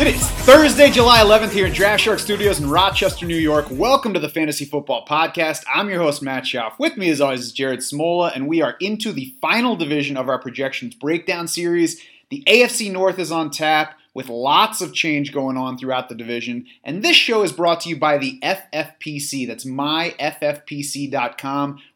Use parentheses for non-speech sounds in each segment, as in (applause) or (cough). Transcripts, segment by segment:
It is Thursday, July 11th here in Draft Shark Studios in Rochester, New York. Welcome to the Fantasy Football Podcast. I'm your host, Matt Schauf. With me, as always, is Jared Smola, and we are into the final division of our projections breakdown series. The AFC North is on tap with lots of change going on throughout the division. And this show is brought to you by the FFPC. That's myffpc.com,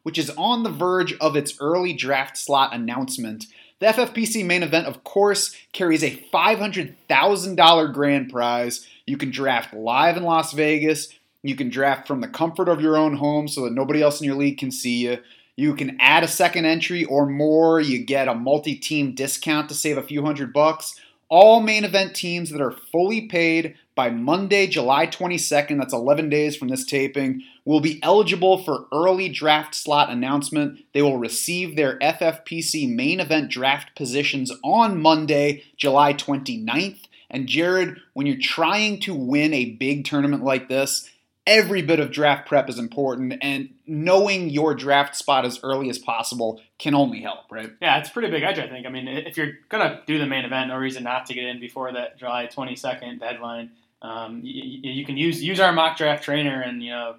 which is on the verge of its early draft slot announcement. The FFPC main event, of course, carries a $500,000 grand prize. You can draft live in Las Vegas. You can draft from the comfort of your own home so that nobody else in your league can see you. You can add a second entry or more. You get a multi team discount to save a few hundred bucks. All main event teams that are fully paid by Monday, July 22nd, that's 11 days from this taping, will be eligible for early draft slot announcement. They will receive their FFPC main event draft positions on Monday, July 29th. And Jared, when you're trying to win a big tournament like this, every bit of draft prep is important, and knowing your draft spot as early as possible can only help, right? Yeah, it's pretty big edge, I think. I mean, if you're gonna do the main event, no reason not to get in before that July 22nd deadline. Um, you, you can use use our mock draft trainer and you know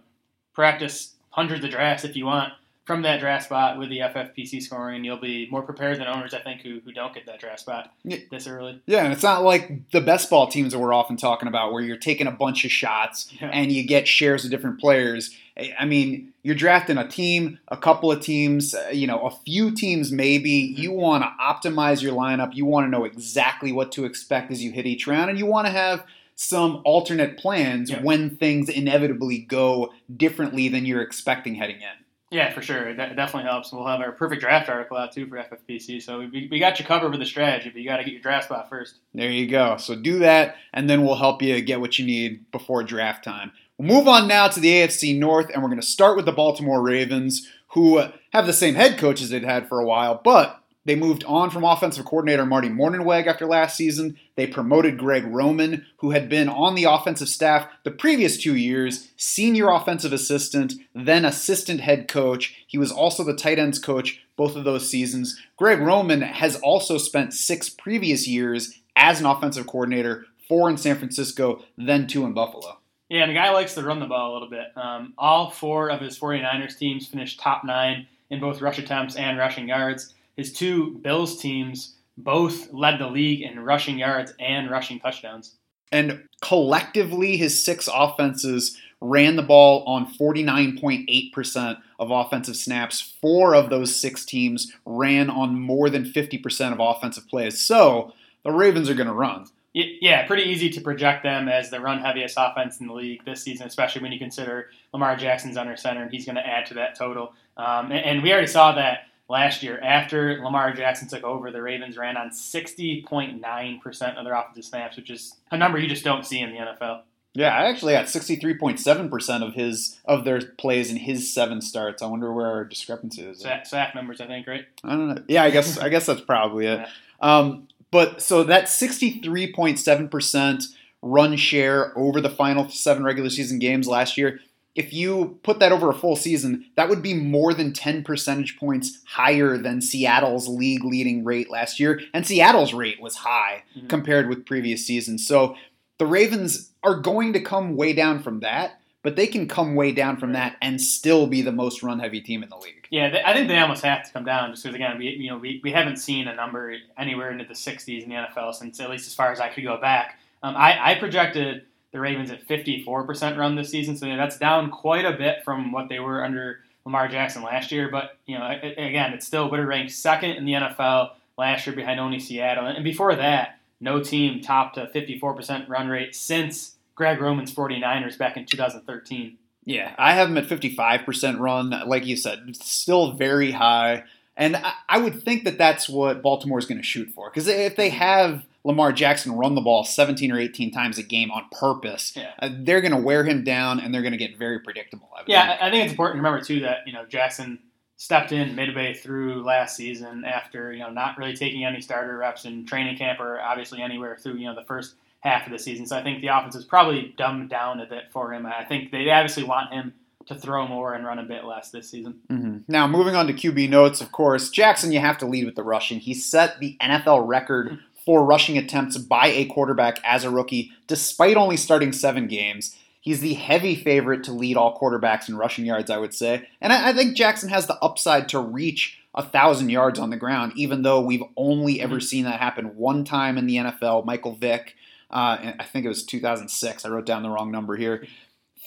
practice hundreds of drafts if you want from that draft spot with the FFPC scoring. You'll be more prepared than owners, I think, who, who don't get that draft spot this early. Yeah, and it's not like the best ball teams that we're often talking about where you're taking a bunch of shots Yeah. and you get shares of different players. I mean, you're drafting a team, a couple of teams, uh, you know, a few teams maybe. You want to optimize your lineup. You want to know exactly what to expect as you hit each round, and you want to have some alternate plans Yeah. when things inevitably go differently than you're expecting heading in. Yeah, for sure. It definitely helps. We'll have our perfect draft article out too for FFPC. So we, we got you covered with the strategy, but you got to get your draft spot first. There you go. So do that, and then we'll help you get what you need before draft time. We'll move on now to the AFC North, and we're going to start with the Baltimore Ravens, who have the same head coach as they'd had for a while, but they moved on from offensive coordinator Marty Mornhinweg after last season. They promoted Greg Roman, who had been on the offensive staff the previous two years, senior offensive assistant, then assistant head coach. He was also the tight ends coach both of those seasons. Greg Roman has also spent six previous years as an offensive coordinator, four in San Francisco, then two in Buffalo. Yeah, and the guy likes to run the ball a little bit. Um, all four of his 49ers teams finished top nine in both rush attempts and rushing yards. His two Bills teams both led the league in rushing yards and rushing touchdowns. And collectively, his six offenses ran the ball on 49.8% of offensive snaps. Four of those six teams ran on more than 50% of offensive plays. So the Ravens are going to run. Yeah, pretty easy to project them as the run heaviest offense in the league this season, especially when you consider Lamar Jackson's under center and he's going to add to that total. Um, and, and we already saw that last year. After Lamar Jackson took over, the Ravens ran on 60.9% of their offensive snaps, which is a number you just don't see in the NFL. Yeah, I actually got 63.7% of his of their plays in his seven starts. I wonder where our discrepancy is. Sack, sack numbers, I think, right? I don't know. Yeah, I guess I guess that's probably it. Yeah. Um, but so that 63.7% run share over the final seven regular season games last year, if you put that over a full season, that would be more than 10 percentage points higher than Seattle's league leading rate last year. And Seattle's rate was high Mhm. compared with previous seasons. So the Ravens are going to come way down from that, but they can come way down from that and still be the most run heavy team in the league. Yeah, I think they almost have to come down just because again, we you know we, we haven't seen a number anywhere into the 60s in the NFL since at least as far as I could go back. Um, I, I projected the Ravens at 54% run this season, so that's down quite a bit from what they were under Lamar Jackson last year. But you know, again, it still would have ranked second in the NFL last year behind only Seattle, and before that, no team topped a 54% run rate since Greg Roman's 49ers back in 2013. Yeah, I have them at 55% run. Like you said, it's still very high. And I, I would think that that's what Baltimore is going to shoot for. Because if they have Lamar Jackson run the ball 17 or 18 times a game on purpose, Yeah. uh, they're going to wear him down and they're going to get very predictable. I Yeah, think. I think it's important to remember too that you know Jackson stepped in midway through last season after you know not really taking any starter reps in training camp or obviously anywhere through you know the first half of the season. So I think the offense is probably dumbed down a bit for him. I think they obviously want him to throw more and run a bit less this season. Mm-hmm. Now, moving on to QB notes, of course, Jackson, you have to lead with the rushing. He set the NFL record (laughs) for rushing attempts by a quarterback as a rookie, despite only starting seven games. He's the heavy favorite to lead all quarterbacks in rushing yards, I would say. And I, I think Jackson has the upside to reach a thousand yards on the ground, even though we've only ever seen that happen one time in the NFL. Michael Vick, uh, I think it was 2006. I wrote down the wrong number here.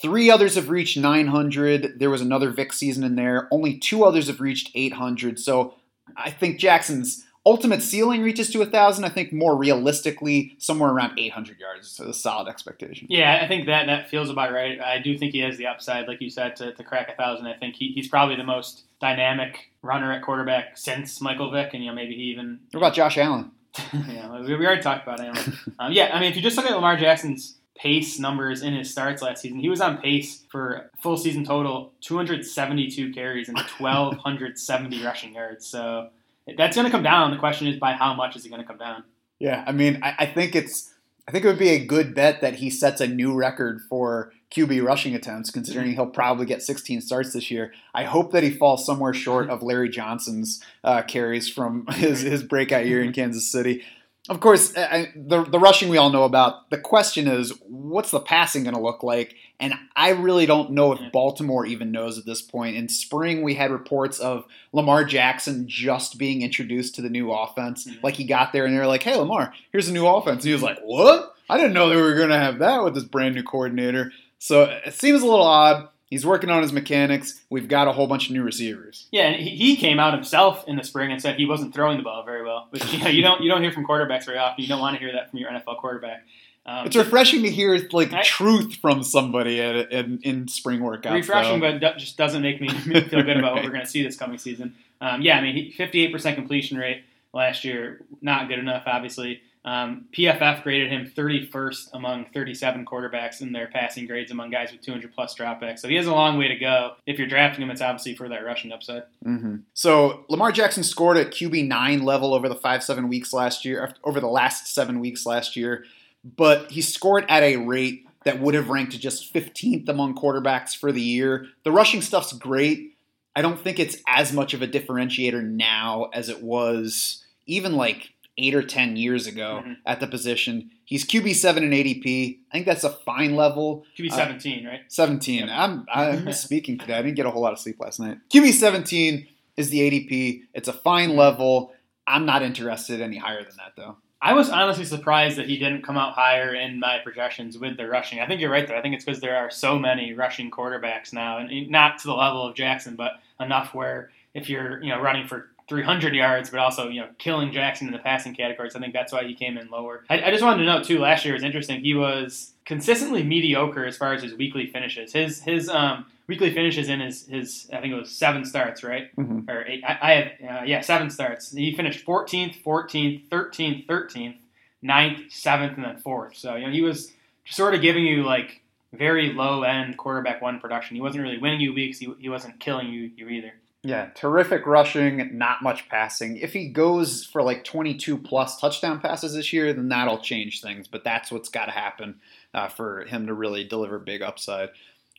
Three others have reached 900. There was another Vick season in there. Only two others have reached 800. So I think Jackson's ultimate ceiling reaches to a 1,000. I think more realistically, somewhere around 800 yards. is a solid expectation. Yeah, I think that that feels about right. I do think he has the upside, like you said, to, to crack a 1,000. I think he, he's probably the most dynamic runner at quarterback since Michael Vick, and you know maybe he even. What about Josh Allen? (laughs) yeah, we, we already talked about him. (laughs) um, yeah, I mean, if you just look at Lamar Jackson's pace numbers in his starts last season. He was on pace for full season total 272 carries and 1,270 rushing yards. So that's going to come down. The question is by how much is it going to come down? Yeah, I mean, I, I, think it's, I think it would be a good bet that he sets a new record for QB rushing attempts, considering he'll probably get 16 starts this year. I hope that he falls somewhere short of Larry Johnson's uh, carries from (laughs) his, his breakout year in (laughs) Kansas City of course, I, the the rushing we all know about. The question is, what's the passing going to look like? And I really don't know if Baltimore even knows at this point. In spring, we had reports of Lamar Jackson just being introduced to the new offense. Mm-hmm. Like he got there and they were like, "Hey, Lamar, here's a new offense." And he was like, "What? I didn't know they were going to have that with this brand new coordinator." So it seems a little odd. He's working on his mechanics. We've got a whole bunch of new receivers. Yeah, and he came out himself in the spring and said he wasn't throwing the ball very well. Which you know you don't you don't hear from quarterbacks very often. You don't want to hear that from your NFL quarterback. Um, it's refreshing to hear like I, truth from somebody at, in, in spring workouts. Refreshing, though. but just doesn't make me feel good about what we're going to see this coming season. Um, yeah, I mean, 58% completion rate last year, not good enough, obviously. Um, PFF graded him 31st among 37 quarterbacks in their passing grades among guys with 200 plus dropbacks. So he has a long way to go. If you're drafting him, it's obviously for that rushing upside. Mm-hmm. So Lamar Jackson scored at QB nine level over the five seven weeks last year, over the last seven weeks last year, but he scored at a rate that would have ranked just 15th among quarterbacks for the year. The rushing stuff's great. I don't think it's as much of a differentiator now as it was even like eight or ten years ago mm-hmm. at the position. He's QB seven and ADP. I think that's a fine level. QB seventeen, uh, right? Seventeen. Yeah. I'm I'm (laughs) speaking today. I didn't get a whole lot of sleep last night. QB seventeen is the ADP. It's a fine level. I'm not interested any higher than that though. I was honestly surprised that he didn't come out higher in my projections with the rushing. I think you're right there. I think it's because there are so many rushing quarterbacks now, and not to the level of Jackson, but enough where if you're you know running for 300 yards, but also you know killing Jackson in the passing categories. I think that's why he came in lower. I, I just wanted to note too. Last year was interesting. He was consistently mediocre as far as his weekly finishes. His his um, weekly finishes in his his I think it was seven starts, right? Mm-hmm. Or eight. I, I had uh, yeah seven starts. He finished 14th, 14th, 13th, 13th, 9th, 7th, and then 4th. So you know he was sort of giving you like very low end quarterback one production. He wasn't really winning you weeks. He, he wasn't killing you you either. Yeah, terrific rushing, not much passing. If he goes for like 22 plus touchdown passes this year, then that'll change things. But that's what's got to happen uh, for him to really deliver big upside.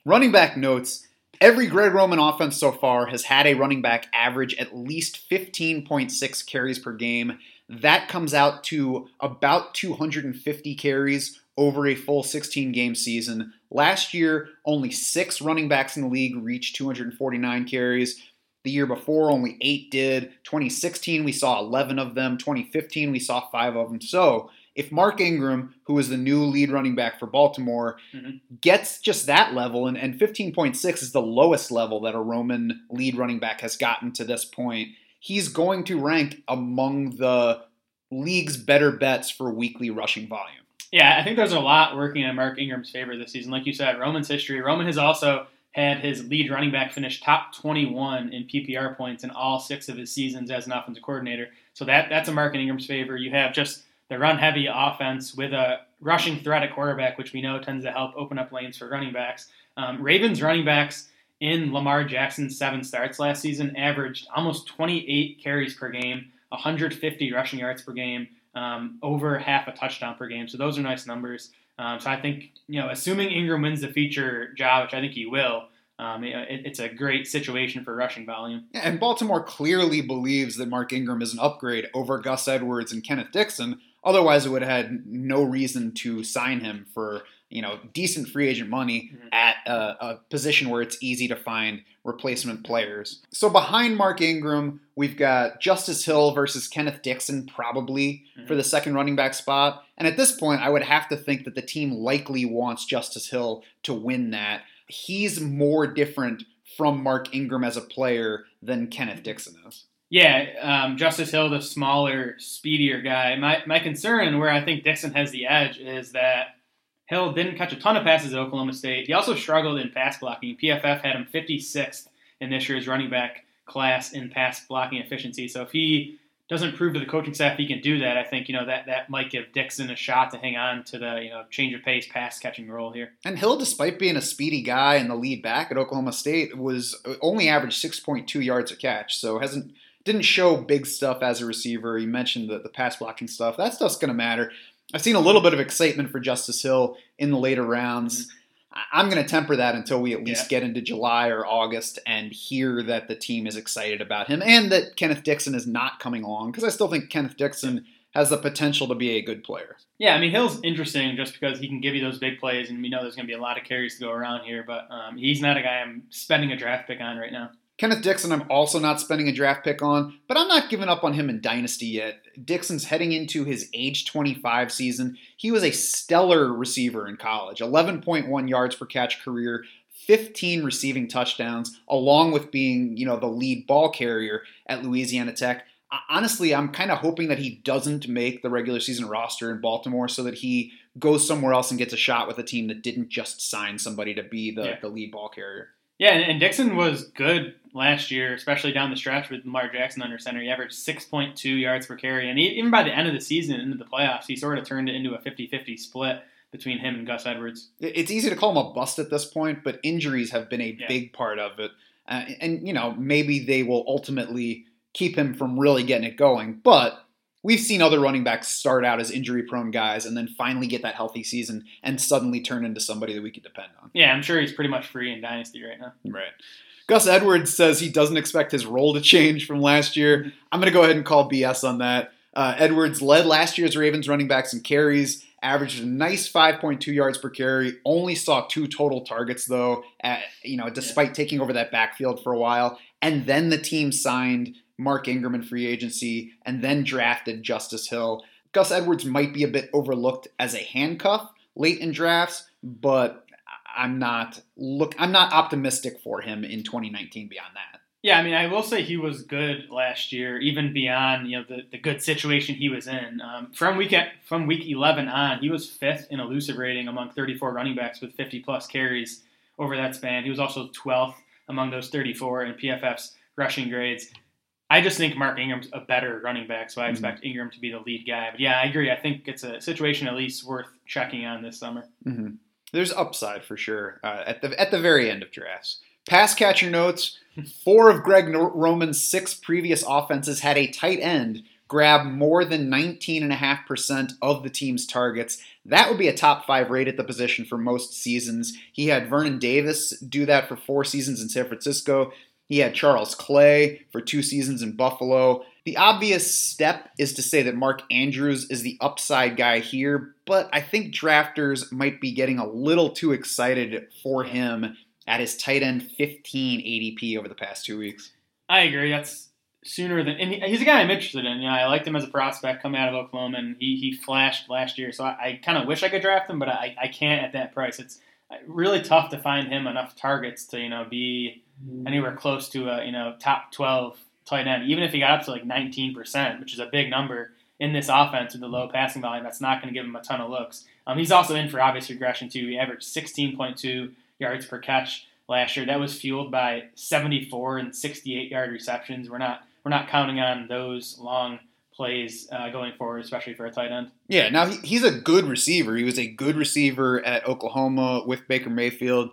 Running back notes every Greg Roman offense so far has had a running back average at least 15.6 carries per game. That comes out to about 250 carries over a full 16 game season. Last year, only six running backs in the league reached 249 carries. The year before, only eight did. 2016, we saw 11 of them. 2015, we saw five of them. So, if Mark Ingram, who is the new lead running back for Baltimore, mm-hmm. gets just that level, and, and 15.6 is the lowest level that a Roman lead running back has gotten to this point, he's going to rank among the league's better bets for weekly rushing volume. Yeah, I think there's a lot working in Mark Ingram's favor this season. Like you said, Roman's history. Roman has also had his lead running back finish top 21 in PPR points in all six of his seasons as an offensive coordinator. So that that's a Mark Ingram's favor. You have just the run heavy offense with a rushing threat at quarterback, which we know tends to help open up lanes for running backs. Um, Ravens running backs in Lamar Jackson's seven starts last season averaged almost 28 carries per game, 150 rushing yards per game, um, over half a touchdown per game. So those are nice numbers. Um, so I think, you know, assuming Ingram wins the feature job, which I think he will, um, it, it's a great situation for rushing volume. And Baltimore clearly believes that Mark Ingram is an upgrade over Gus Edwards and Kenneth Dixon. Otherwise, it would have had no reason to sign him for you know decent free agent money Mhm. at a, a position where it's easy to find replacement players. So behind Mark Ingram, we've got Justice Hill versus Kenneth Dixon probably Mhm. for the second running back spot. And at this point, I would have to think that the team likely wants Justice Hill to win that. He's more different from Mark Ingram as a player than Kenneth Dixon is. Yeah, um, Justice Hill, the smaller, speedier guy. My, my concern, where I think Dixon has the edge, is that Hill didn't catch a ton of passes at Oklahoma State. He also struggled in pass blocking. PFF had him 56th in this year's running back class in pass blocking efficiency. So if he doesn't prove to the coaching staff he can do that, I think you know that that might give Dixon a shot to hang on to the you know change of pace pass catching role here. And Hill, despite being a speedy guy and the lead back at Oklahoma State, was uh, only averaged 6.2 yards a catch. So hasn't didn't show big stuff as a receiver. You mentioned the, the pass blocking stuff. That stuff's going to matter. I've seen a little bit of excitement for Justice Hill in the later rounds. I- I'm going to temper that until we at least Yeah. get into July or August and hear that the team is excited about him and that Kenneth Dixon is not coming along because I still think Kenneth Dixon has the potential to be a good player. Yeah, I mean Hill's interesting just because he can give you those big plays, and we know there's going to be a lot of carries to go around here. But um, he's not a guy I'm spending a draft pick on right now. Kenneth Dixon, I'm also not spending a draft pick on, but I'm not giving up on him in Dynasty yet. Dixon's heading into his age 25 season. He was a stellar receiver in college 11.1 yards per catch career, 15 receiving touchdowns, along with being, you know, the lead ball carrier at Louisiana Tech. Honestly, I'm kind of hoping that he doesn't make the regular season roster in Baltimore so that he goes somewhere else and gets a shot with a team that didn't just sign somebody to be the, Yeah. the lead ball carrier. Yeah, and, and Dixon was good last year, especially down the stretch with Lamar Jackson under center. He averaged 6.2 yards per carry, and he, even by the end of the season, into the playoffs, he sort of turned it into a 50-50 split between him and Gus Edwards. It's easy to call him a bust at this point, but injuries have been a Yeah. big part of it. Uh, and, you know, maybe they will ultimately keep him from really getting it going. But we've seen other running backs start out as injury prone guys and then finally get that healthy season and suddenly turn into somebody that we could depend on. Yeah, I'm sure he's pretty much free in Dynasty right now. Right. Gus Edwards says he doesn't expect his role to change from last year. I'm going to go ahead and call BS on that. Uh, Edwards led last year's Ravens running backs in carries, averaged a nice 5.2 yards per carry. Only saw two total targets though, at, you know, despite taking over that backfield for a while. And then the team signed Mark Ingram in free agency, and then drafted Justice Hill. Gus Edwards might be a bit overlooked as a handcuff late in drafts, but I'm not look I'm not optimistic for him in 2019 beyond that. Yeah, I mean, I will say he was good last year, even beyond you know the, the good situation he was in. Um, from week from week 11 on, he was fifth in elusive rating among 34 running backs with 50 plus carries over that span. He was also 12th among those 34 in PFF's rushing grades. I just think Mark Ingram's a better running back, so I Mhm. expect Ingram to be the lead guy. But yeah, I agree. I think it's a situation at least worth checking on this summer. Mm-hmm. There's upside for sure uh, at the at the very end of drafts. Pass catcher notes: Four of Greg Roman's six previous offenses had a tight end grab more than 19.5% of the team's targets. That would be a top five rate at the position for most seasons. He had Vernon Davis do that for four seasons in San Francisco. He had Charles Clay for two seasons in Buffalo. The obvious step is to say that Mark Andrews is the upside guy here, but I think drafters might be getting a little too excited for him at his tight end 15 ADP over the past two weeks. I agree. That's sooner than, and he's a guy I'm interested in. You know, I liked him as a prospect coming out of Oklahoma, and he, he flashed last year. So I, I kind of wish I could draft him, but I, I can't at that price. It's uh, really tough to find him enough targets to you know be mm. anywhere close to a you know top 12 tight end. Even if he got up to like 19 percent, which is a big number in this offense with the low passing volume, that's not going to give him a ton of looks. Um, he's also in for obvious regression too. He averaged 16.2 yards per catch last year. That was fueled by 74 and 68 yard receptions. We're not we're not counting on those long plays uh, going forward, especially for a tight end. Yeah, now he, he's a good receiver. He was a good receiver at Oklahoma with Baker Mayfield.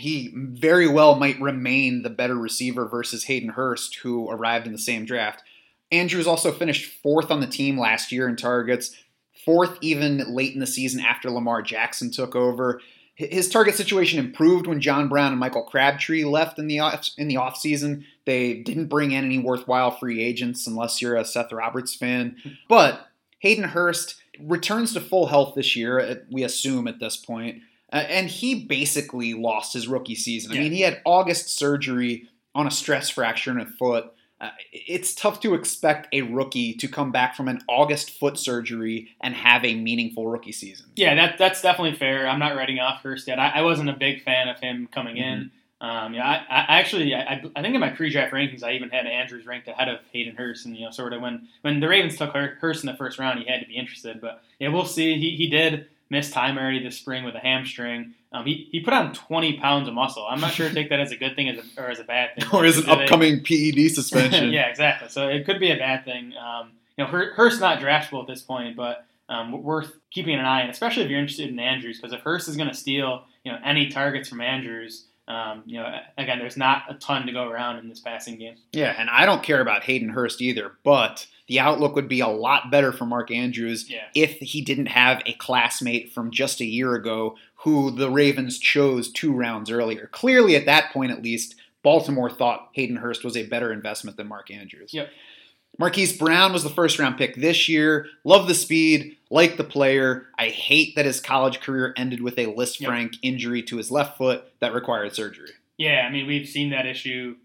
He very well might remain the better receiver versus Hayden Hurst, who arrived in the same draft. Andrews also finished fourth on the team last year in targets, fourth even late in the season after Lamar Jackson took over. His target situation improved when John Brown and Michael Crabtree left in the off, in the offseason. They didn't bring in any worthwhile free agents unless you're a Seth Roberts fan. But Hayden Hurst returns to full health this year, we assume at this point. Uh, and he basically lost his rookie season. I Yeah. mean, he had August surgery on a stress fracture in a foot. Uh, it's tough to expect a rookie to come back from an August foot surgery and have a meaningful rookie season. Yeah, that that's definitely fair. I'm not writing off Hurst yet. I, I wasn't a big fan of him coming in. Um, yeah, I, I actually, I, I think in my pre-draft rankings, I even had Andrews ranked ahead of Hayden Hurst, and you know, sort of when when the Ravens took Hurst in the first round, he had to be interested. But yeah, we'll see. He he did miss time already this spring with a hamstring. Um, he, he put on 20 pounds of muscle. I'm not sure to take that as a good thing as a, or as a bad thing. (laughs) Or is an Do they- upcoming PED (laughs) suspension. yeah, exactly. So it could be a bad thing. Um, you know, Hur- Hurst not draftable at this point, but um, worth keeping an eye on, especially if you're interested in Andrews, because if Hurst is going to steal, you know, any targets from Andrews, um, you know, again, there's not a ton to go around in this passing game. Yeah, and I don't care about Hayden Hurst either, but the outlook would be a lot better for Mark Andrews Yeah. if he didn't have a classmate from just a year ago who the Ravens chose two rounds earlier. Clearly, at that point at least, Baltimore thought Hayden Hurst was a better investment than Mark Andrews. Yep. Marquise Brown was the first round pick this year. Love the speed, like the player. I hate that his college career ended with a List Yep. Frank injury to his left foot that required surgery. Yeah, I mean, we've seen that issue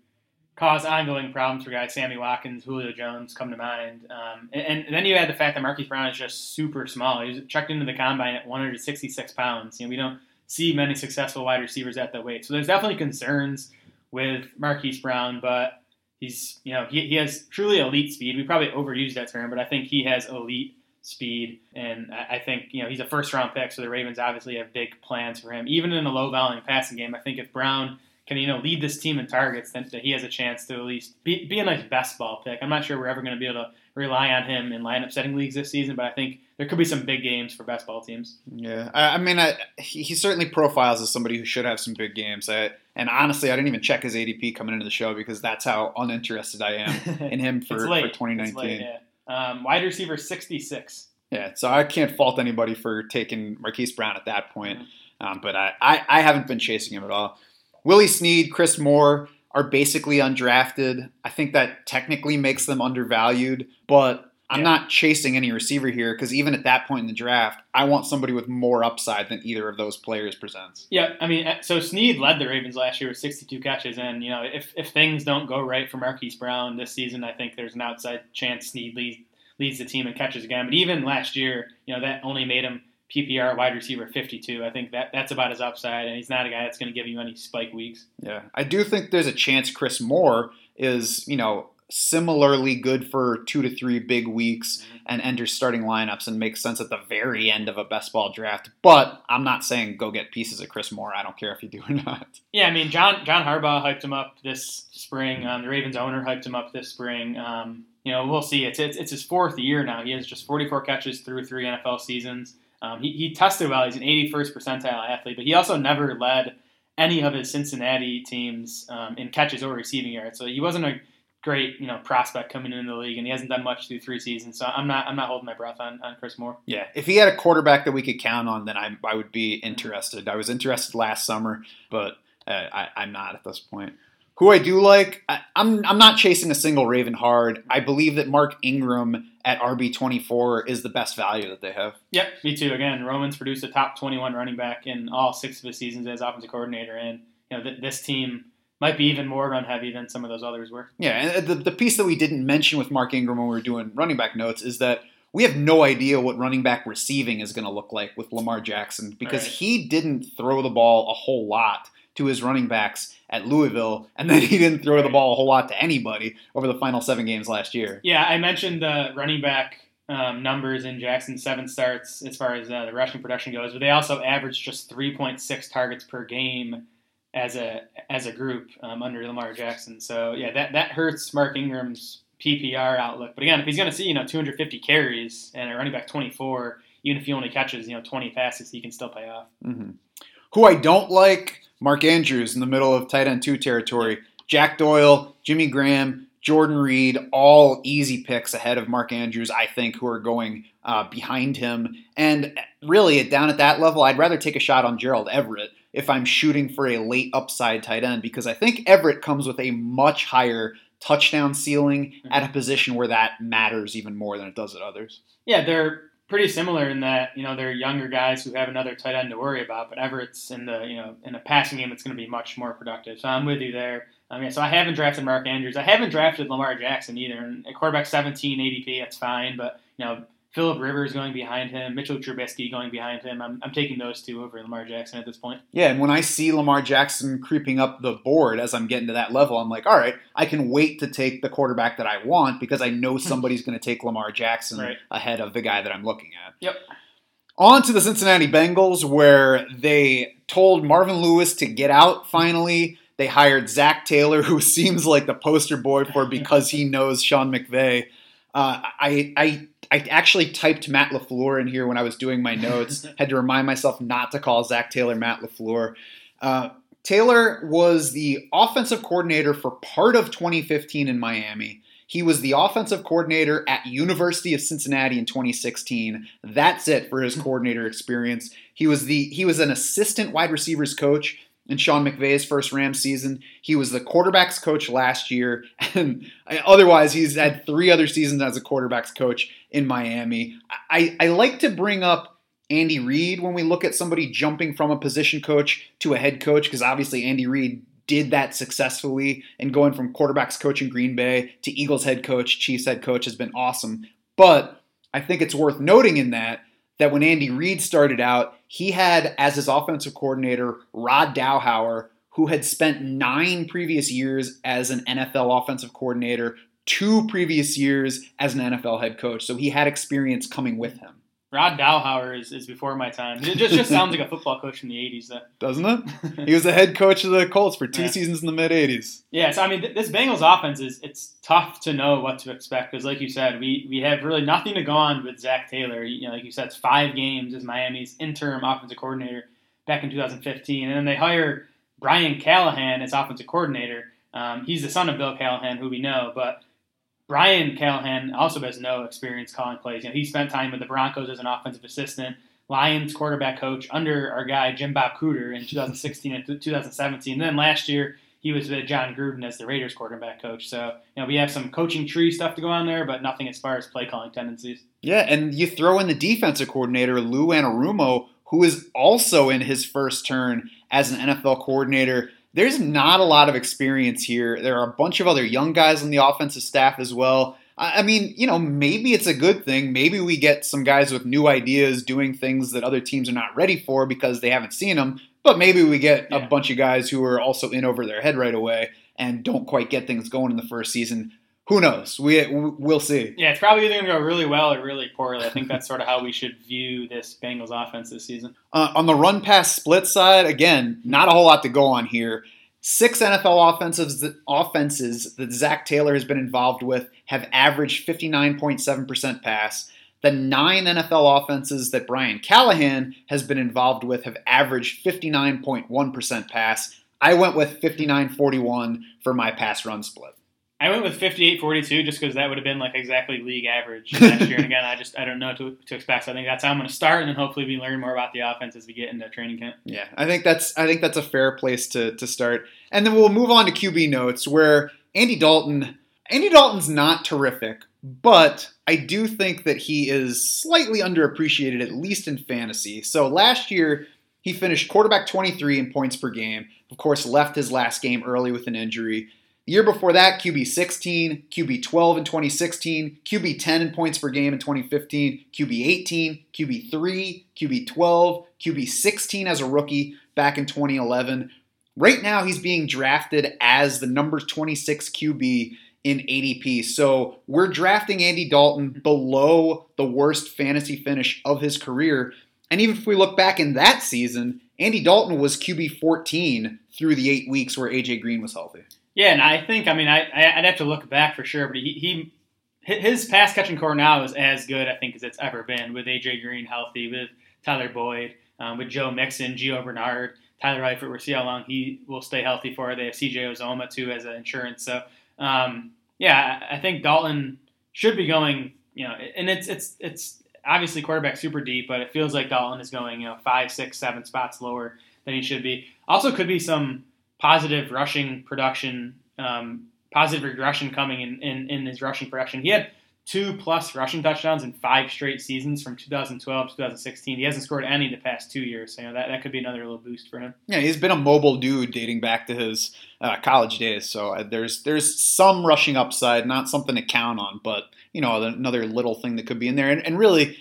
cause ongoing problems for guys. Sammy Watkins, Julio Jones come to mind. Um, and, and then you add the fact that Marquise Brown is just super small. He was checked into the combine at 166 pounds. You know, we don't see many successful wide receivers at that weight. So there's definitely concerns with Marquise Brown, but he's, you know, he, he has truly elite speed. We probably overused that term, but I think he has elite speed. And I, I think, you know, he's a first round pick, so the Ravens obviously have big plans for him. Even in a low volume passing game, I think if Brown can you know lead this team in targets, then that he has a chance to at least be, be a nice best ball pick. I'm not sure we're ever going to be able to rely on him in lineup setting leagues this season, but I think there could be some big games for best ball teams. Yeah, I, I mean, I, he, he certainly profiles as somebody who should have some big games. I, and honestly, I didn't even check his ADP coming into the show because that's how uninterested I am (laughs) in him for, for 2019. It's late, yeah. Um, wide receiver 66. Yeah, so I can't fault anybody for taking Marquise Brown at that point. Mm-hmm. Um, but I, I, I haven't been chasing him at all. Willie Snead, Chris Moore are basically undrafted. I think that technically makes them undervalued, but I'm Yeah. not chasing any receiver here because even at that point in the draft, I want somebody with more upside than either of those players presents. Yeah, I mean, uh, so Snead led the Ravens last year with 62 catches, and you know, if, if things don't go right for Marquise Brown this season, I think there's an outside chance Snead leads leads the team in catches again. But even last year, you know, that only made him PPR wide receiver 52. I think that that's about his upside, and he's not a guy that's going to give you any spike weeks. Yeah, I do think there's a chance Chris Moore is, you know, similarly good for two to three big weeks Mhm. and enters starting lineups and makes sense at the very end of a best ball draft. But I'm not saying go get pieces of Chris Moore. I don't care if you do or not. Yeah, I mean, John John Harbaugh hyped him up this spring. Um, the Ravens owner hyped him up this spring. Um, you know, we'll see. It's, it's it's his fourth year now. He has just 44 catches through three NFL seasons. Um, he, he tested well. He's an 81st percentile athlete, but he also never led any of his Cincinnati teams um, in catches or receiving yards. So he wasn't a great you know prospect coming into the league, and he hasn't done much through three seasons. So I'm not I'm not holding my breath on, on Chris Moore. Yeah, if he had a quarterback that we could count on, then I, I would be interested. I was interested last summer, but uh, I, I'm not at this point. Who I do like, I, I'm I'm not chasing a single Raven hard. I believe that Mark Ingram at RB 24 is the best value that they have. Yep, me too. Again, Romans produced a top 21 running back in all six of his seasons as offensive coordinator, and you know th- this team might be even more run heavy than some of those others were. Yeah, and uh, the, the piece that we didn't mention with Mark Ingram when we were doing running back notes is that we have no idea what running back receiving is going to look like with Lamar Jackson because Right. he didn't throw the ball a whole lot to his running backs at Louisville, and then (laughs) he didn't throw the ball a whole lot to anybody over the final seven games last year. Yeah, I mentioned the running back um, numbers in Jackson's seven starts as far as uh, the rushing production goes, but they also averaged just 3.6 targets per game as a as a group um, under Lamar Jackson. So yeah, that that hurts Mark Ingram's PPR outlook. But again, if he's going to see you know 250 carries and a running back 24, even if he only catches you know 20 passes, he can still pay off. hmm Who I don't like, Mark Andrews in the middle of tight end two territory. Jack Doyle, Jimmy Graham, Jordan Reed, all easy picks ahead of Mark Andrews, I think, who are going uh, behind him. And really, down at that level, I'd rather take a shot on Gerald Everett if I'm shooting for a late upside tight end because I think Everett comes with a much higher touchdown ceiling Mm-hmm. at a position where that matters even more than it does at others. Yeah, they're pretty similar in that you know they're younger guys who have another tight end to worry about. But Everett's in the you know in a passing game, it's going to be much more productive. So I'm with you there. Um, I mean, so I haven't drafted Mark Andrews. I haven't drafted Lamar Jackson either. And at quarterback 17 ADP, that's fine. But you know, Philip Rivers going behind him, Mitchell Trubisky going behind him. I'm, I'm taking those two over Lamar Jackson at this point. Yeah, and when I see Lamar Jackson creeping up the board as I'm getting to that level, I'm like, all right, I can wait to take the quarterback that I want because I know somebody's going to take Lamar Jackson Right. ahead of the guy that I'm looking at. Yep. On to the Cincinnati Bengals, where they told Marvin Lewis to get out finally. They hired Zac Taylor, (laughs) who seems like the poster boy for because he knows Sean McVay. Uh, I, I, I actually typed Matt LaFleur in here when I was doing my notes. (laughs) Had to remind myself not to call Zac Taylor Matt LaFleur. Uh, Taylor was the offensive coordinator for part of 2015 in Miami. He was the offensive coordinator at University of Cincinnati in 2016. That's it for his (laughs) coordinator experience. He was the he was an assistant wide receivers coach in Sean McVay's first Rams season. He was the quarterbacks coach last year, (laughs) and otherwise he's had three other seasons as a quarterbacks coach in Miami. I, I like to bring up Andy Reid when we look at somebody jumping from a position coach to a head coach, because obviously Andy Reid did that successfully and going from quarterbacks coach in Green Bay to Eagles head coach, Chiefs head coach has been awesome. But I think it's worth noting in that that when Andy Reid started out, he had as his offensive coordinator Rod Dowhower, who had spent nine previous years as an NFL offensive coordinator, two previous years as an NFL head coach. So he had experience coming with him, Rod Dowhower is, is before my time. It just, just sounds like a football coach from the 80s. Though. doesn't it? (laughs) He was the head coach of the Colts for two Yeah. seasons in the mid 80s. Yeah, so I mean, th- this Bengals offense is it's tough to know what to expect because, like you said, we we have really nothing to go on with Zac Taylor. You know, like you said, it's five games as Miami's interim offensive coordinator back in 2015, and then they hire Brian Callahan as offensive coordinator. Um, he's the son of Bill Callahan, who we know, but Brian Callahan also has no experience calling plays. You know, he spent time with the Broncos as an offensive assistant. Lions quarterback coach under our guy Jim Bob Cooter in 2016 and 2017. And then last year he was with Jon Gruden as the Raiders quarterback coach. So you know we have some coaching tree stuff to go on there, but nothing as far as play calling tendencies. Yeah, and you throw in the defensive coordinator, Lou Anarumo, who is also in his first turn as an NFL coordinator. There's not a lot of experience here. There are a bunch of other young guys on the offensive staff as well. I mean, you know, maybe it's a good thing. Maybe we get some guys with new ideas doing things that other teams are not ready for because they haven't seen them. But maybe we get a bunch of guys who are also in over their head right away and don't quite get things going in the first season. Who knows? We we'll see. Yeah, it's probably either going to go really well or really poorly. I think that's sort of how we should view this Bengals offense this season. Uh, on the run pass split side, again, not a whole lot to go on here. Six NFL offensives that, offenses that Zac Taylor has been involved with have averaged 59.7% pass. The nine NFL offenses that Brian Callahan has been involved with have averaged 59.1% pass. I went with 59.41 for my pass run split. I went with 58-42 just because that would have been like exactly league average last year. And again, I just I don't know to, to expect. So I think that's how I'm going to start, and then hopefully we learn more about the offense as we get into training camp. Yeah, I think that's I think that's a fair place to to start. And then we'll move on to QB notes where Andy Dalton Andy Dalton's not terrific, but I do think that he is slightly underappreciated at least in fantasy. So last year he finished quarterback 23 in points per game. Of course, left his last game early with an injury. Year before that, QB 16, QB 12 in 2016, QB 10 in points per game in 2015, QB 18, QB 3, QB 12, QB 16 as a rookie back in 2011. Right now, he's being drafted as the number 26 QB in ADP. So we're drafting Andy Dalton below the worst fantasy finish of his career. And even if we look back in that season, Andy Dalton was QB 14 through the eight weeks where AJ Green was healthy. Yeah, and I think I mean I I'd have to look back for sure, but he, he his pass catching corps now is as good I think as it's ever been with AJ Green healthy, with Tyler Boyd, um, with Joe Mixon, Gio Bernard, Tyler Eifert. We'll see how long he will stay healthy for. They have CJ Uzomah too as an insurance. So um, Yeah, I think Dalton should be going. You know, and it's it's it's obviously quarterback super deep, but it feels like Dalton is going you know five, six, seven spots lower than he should be. Also, could be some positive rushing production, um, positive regression coming in, in in his rushing production. He had two plus rushing touchdowns in five straight seasons from 2012 to 2016. He hasn't scored any in the past two years, so you know, that, that could be another little boost for him. Yeah, he's been a mobile dude dating back to his uh, college days. So uh, there's there's some rushing upside, not something to count on, but you know another little thing that could be in there. And, and really,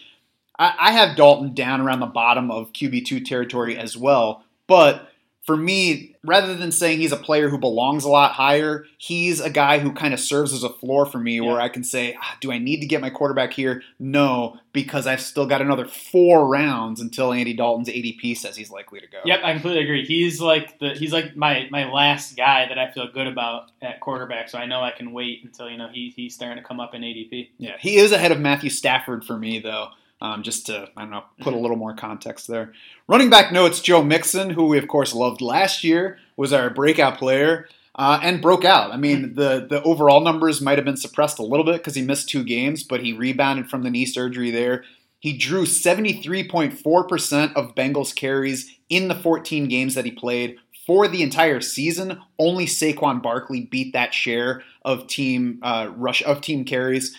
I, I have Dalton down around the bottom of QB two territory as well. But for me, rather than saying he's a player who belongs a lot higher, he's a guy who kind of serves as a floor for me where I can say, ah, do I need to get my quarterback here? No, because I've still got another four rounds until Andy Dalton's ADP says he's likely to go. Yep, I completely agree. He's like the he's like my my last guy that I feel good about at quarterback. So I know I can wait until you know he, he's starting to come up in ADP. Yeah, he is ahead of Matthew Stafford for me, though. Um, just to I don't know, put a little more context there. Running back notes: Joe Mixon, who we of course loved last year, was our breakout player uh, and broke out. I mean, the the overall numbers might have been suppressed a little bit because he missed two games, but he rebounded from the knee surgery there. He drew 73.4% of Bengals carries in the 14 games that he played for the entire season. Only Saquon Barkley beat that share of team uh, rush of team carries.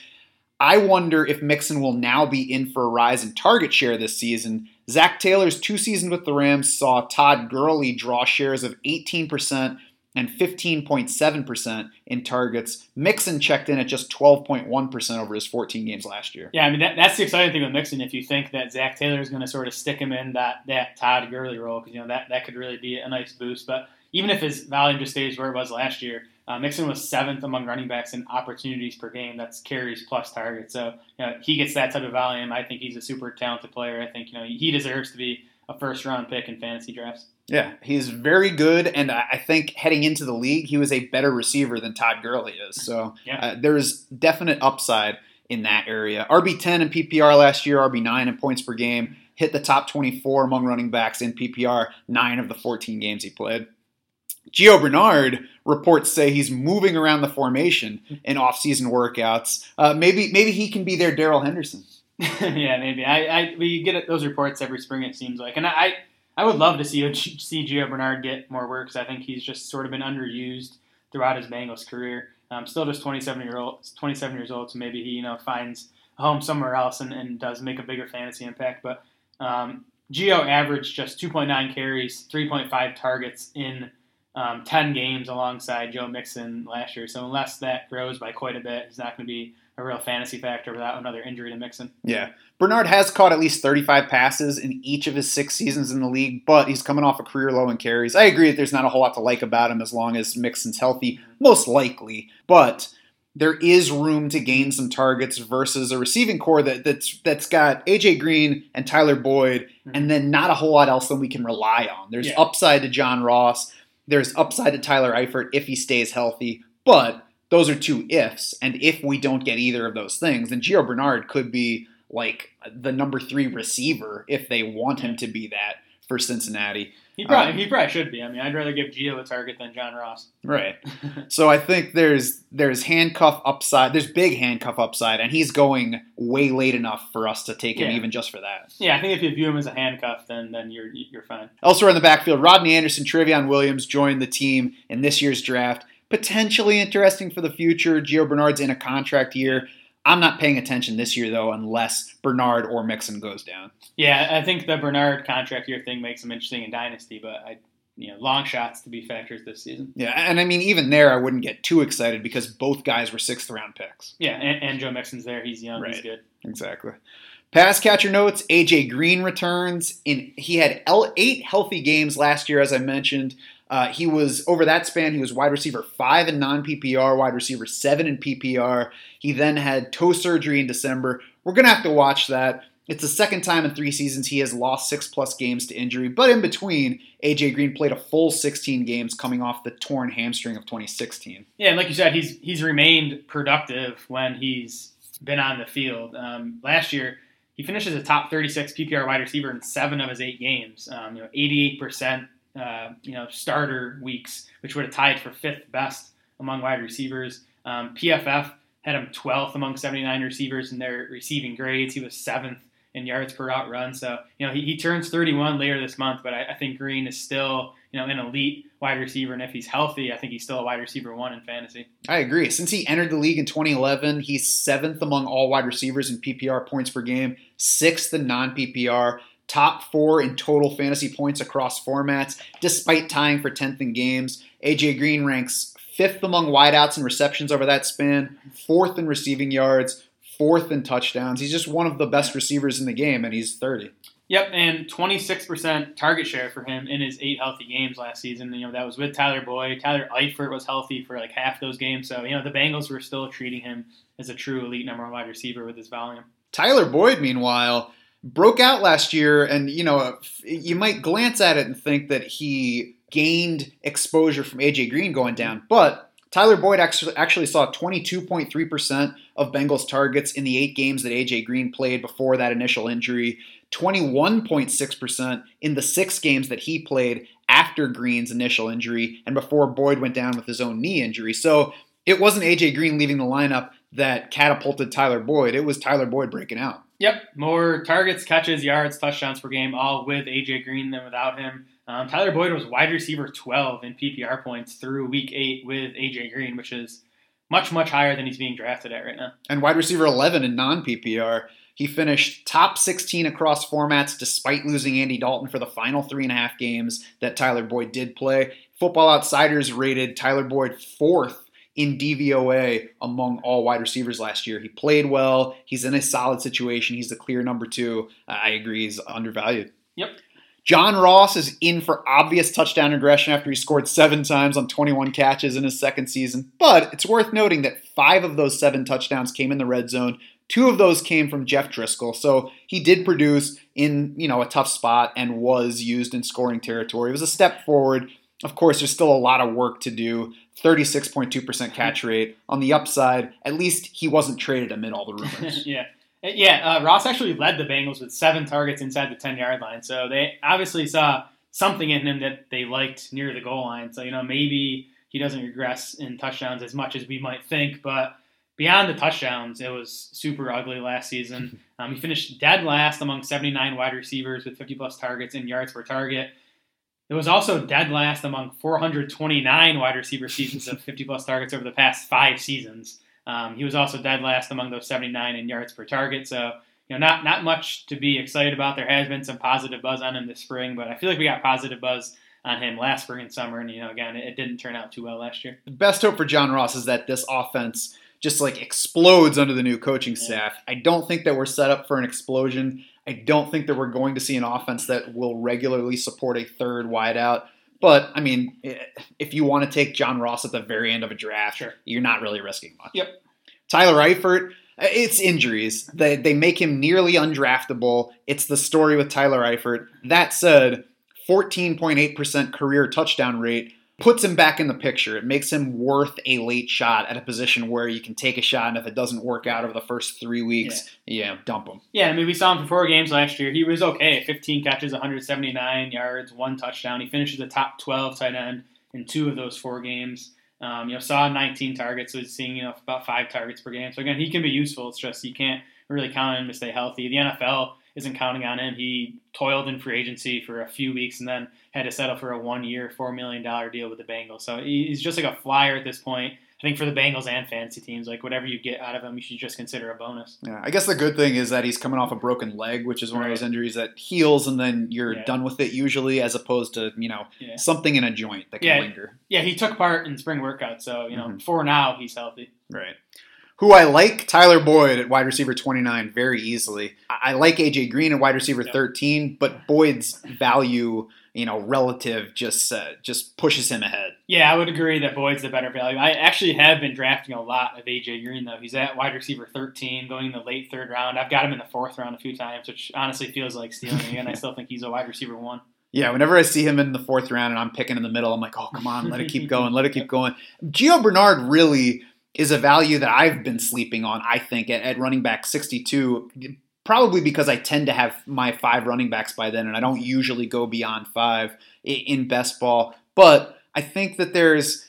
I wonder if Mixon will now be in for a rise in target share this season. Zac Taylor's two seasons with the Rams saw Todd Gurley draw shares of 18% and 15.7% in targets. Mixon checked in at just 12.1% over his 14 games last year. Yeah, I mean that, that's the exciting thing with Mixon. If you think that Zac Taylor is going to sort of stick him in that that Todd Gurley role, because you know that that could really be a nice boost. But even if his volume just stays where it was last year, uh, Mixon was seventh among running backs in opportunities per game. That's carries plus targets. So you know he gets that type of volume. I think he's a super talented player. I think you know he deserves to be a first round pick in fantasy drafts. Yeah, he's very good, and I think heading into the league, he was a better receiver than Todd Gurley is. So Yeah. uh, there's definite upside in that area. RB10 in PPR last year, RB9 in points per game, hit the top 24 among running backs in PPR nine of the 14 games he played. Gio Bernard reports say he's moving around the formation in off-season workouts. Uh, maybe maybe he can be their Darrell Henderson. (laughs) yeah, maybe. I, I we get those reports every spring. It seems like, and I I would love to see see Gio Bernard get more work because I think he's just sort of been underused throughout his Bengals career. Um, still just 27 year old, 27 years old, so maybe he you know finds a home somewhere else and, and does make a bigger fantasy impact. But um, Gio averaged just 2.9 carries, 3.5 targets in um, 10 games alongside Joe Mixon last year. So unless that grows by quite a bit, he's not going to be a real fantasy factor without another injury to Mixon. Yeah. Bernard has caught at least 35 passes in each of his six seasons in the league, but he's coming off a career low in carries. I agree that there's not a whole lot to like about him as long as Mixon's healthy, most likely, but there is room to gain some targets versus a receiving corps that, that's that's got AJ Green and Tyler Boyd, and then not a whole lot else that we can rely on. There's Yeah. upside to John Ross, there's upside to Tyler Eifert if he stays healthy, but those are two ifs. And if we don't get either of those things, then Gio Bernard could be like the number three receiver if they want him to be that for Cincinnati. He probably Um, he probably should be. I mean, I'd rather give Gio a target than John Ross. Right. (laughs) so I think there's there's handcuff upside. There's big handcuff upside, and he's going way late enough for us to take him Yeah. even just for that. Yeah, I think if you view him as a handcuff, then then you're you're fine. Elsewhere in the backfield, Rodney Anderson, Trayveon Williams joined the team in this year's draft. Potentially interesting for the future. Gio Bernard's in a contract year. I'm not paying attention this year though, unless Bernard or Mixon goes down. Yeah, I think the Bernard contract year thing makes him interesting in dynasty, but I you know long shots to be factors this season. Yeah, and I mean even there, I wouldn't get too excited because both guys were sixth round picks. Yeah, and, and Joe Mixon's there. He's young. He's Right. good. Exactly. Pass catcher notes: AJ Green returns. In he had eight healthy games last year, as I mentioned. Uh, he was over that span. He was wide receiver five in non PPR, wide receiver seven in PPR. He then had toe surgery in December. We're gonna have to watch that. It's the second time in three seasons he has lost six plus games to injury, but in between, AJ Green played a full 16 games coming off the torn hamstring of 2016. Yeah, and like you said, he's he's remained productive when he's been on the field. Um, last year, he finishes a top 36 PPR wide receiver in seven of his eight games. Um, you know, 88 percent, uh, you know, starter weeks, which would have tied for fifth best among wide receivers. Um, PFF had him 12th among 79 receivers in their receiving grades. He was seventh in yards per route run. So, you know, he, he turns 31 later this month, but I, I, think Green is still, you know, an elite wide receiver. And if he's healthy, I think he's still a wide receiver one in fantasy. I agree. Since he entered the league in 2011, he's seventh among all wide receivers in PPR points per game, sixth in non PPR top four in total fantasy points across formats, despite tying for 10th in games. AJ Green ranks fifth among wideouts and receptions over that span, fourth in receiving yards, fourth in touchdowns. He's just one of the best receivers in the game, and he's 30. Yep, and 26% target share for him in his eight healthy games last season. You know, that was with Tyler Boyd. Tyler Eifert was healthy for like half those games. So, you know, the Bengals were still treating him as a true elite number one wide receiver with his volume. Tyler Boyd, meanwhile, broke out last year, and you know you might glance at it and think that he gained exposure from AJ Green going down, but Tyler Boyd actually saw 22.3% of Bengals targets in the eight games that AJ Green played before that initial injury. 21.6% in the six games that he played after Green's initial injury and before Boyd went down with his own knee injury. So it wasn't AJ Green leaving the lineup that catapulted Tyler Boyd. It was Tyler Boyd breaking out. Yep, more targets, catches, yards, touchdowns per game, all with AJ Green than without him. Um, Tyler Boyd was wide receiver 12 in PPR points through week eight with AJ Green, which is much, much higher than he's being drafted at right now. And wide receiver 11 in non PPR. He finished top 16 across formats despite losing Andy Dalton for the final three and a half games that Tyler Boyd did play. Football Outsiders rated Tyler Boyd fourth in DVOA among all wide receivers last year. He played well. He's in a solid situation. He's the clear number two. I agree. He's undervalued. Yep. John Ross is in for obvious touchdown regression after he scored seven times on 21 catches in his second season. But it's worth noting that five of those seven touchdowns came in the red zone. Two of those came from Jeff Driskel, so he did produce in you know a tough spot and was used in scoring territory. It was a step forward. Of course, there's still a lot of work to do. 36.2% catch rate. On the upside, at least he wasn't traded amid all the (laughs) rumors. yeah. Yeah, uh, Ross actually led the Bengals with seven targets inside the 10 yard line. So they obviously saw something in him that they liked near the goal line. So, you know, maybe he doesn't regress in touchdowns as much as we might think. But beyond the touchdowns, it was super ugly last season. (laughs) Um, he finished dead last among 79 wide receivers with 50 plus targets and yards per target. It was also dead last among 429 wide receiver seasons of 50 plus targets over the past five seasons. Um, he was also dead last among those 79 in yards per target. So, you know, not not much to be excited about. There has been some positive buzz on him this spring, but I feel like we got positive buzz on him last spring and summer, and you know, again, it, didn't turn out too well last year. The best hope for John Ross is that this offense just like explodes under the new coaching staff. Yeah. I don't think that we're set up for an explosion. I don't think that we're going to see an offense that will regularly support a third wideout. But I mean, if you want to take John Ross at the very end of a draft, sure. you're not really risking much. Yep. Tyler Eifert, it's injuries. They, they make him nearly undraftable. It's the story with Tyler Eifert. That said, 14.8% career touchdown rate puts him back in the picture. It makes him worth a late shot at a position where you can take a shot, and if it doesn't work out over the first three weeks, yeah, yeah dump him. Yeah, I mean, we saw him for four games last year. He was okay 15 catches, 179 yards, one touchdown. He finishes the top 12 tight end in two of those four games. Um, you know, saw 19 targets, so he's seeing you know about five targets per game. So again, he can be useful. It's just you can't really count on him to stay healthy. The NFL isn't counting on him. He toiled in free agency for a few weeks and then had to settle for a one-year, four million dollar deal with the Bengals. So he's just like a flyer at this point. I think for the Bengals and fantasy teams, like whatever you get out of him, you should just consider a bonus. Yeah, I guess the good thing is that he's coming off a broken leg, which is one right. of those injuries that heals and then you're yeah. done with it usually, as opposed to you know yeah. something in a joint that can yeah. linger. Yeah, he took part in spring workouts, so you know mm-hmm. for now he's healthy. Right who I like, Tyler Boyd at wide receiver 29 very easily. I like AJ Green at wide receiver 13, but Boyd's value, you know, relative just uh, just pushes him ahead. Yeah, I would agree that Boyd's the better value. I actually have been drafting a lot of AJ Green though. He's at wide receiver 13, going in the late third round. I've got him in the fourth round a few times, which honestly feels like stealing. Again, I still think he's a wide receiver one. Yeah, whenever I see him in the fourth round and I'm picking in the middle, I'm like, oh, come on, let it keep going, let it keep going. Gio Bernard really is a value that I've been sleeping on, I think, at, at, running back 62, probably because I tend to have my five running backs by then, and I don't usually go beyond five in best ball. But I think that there's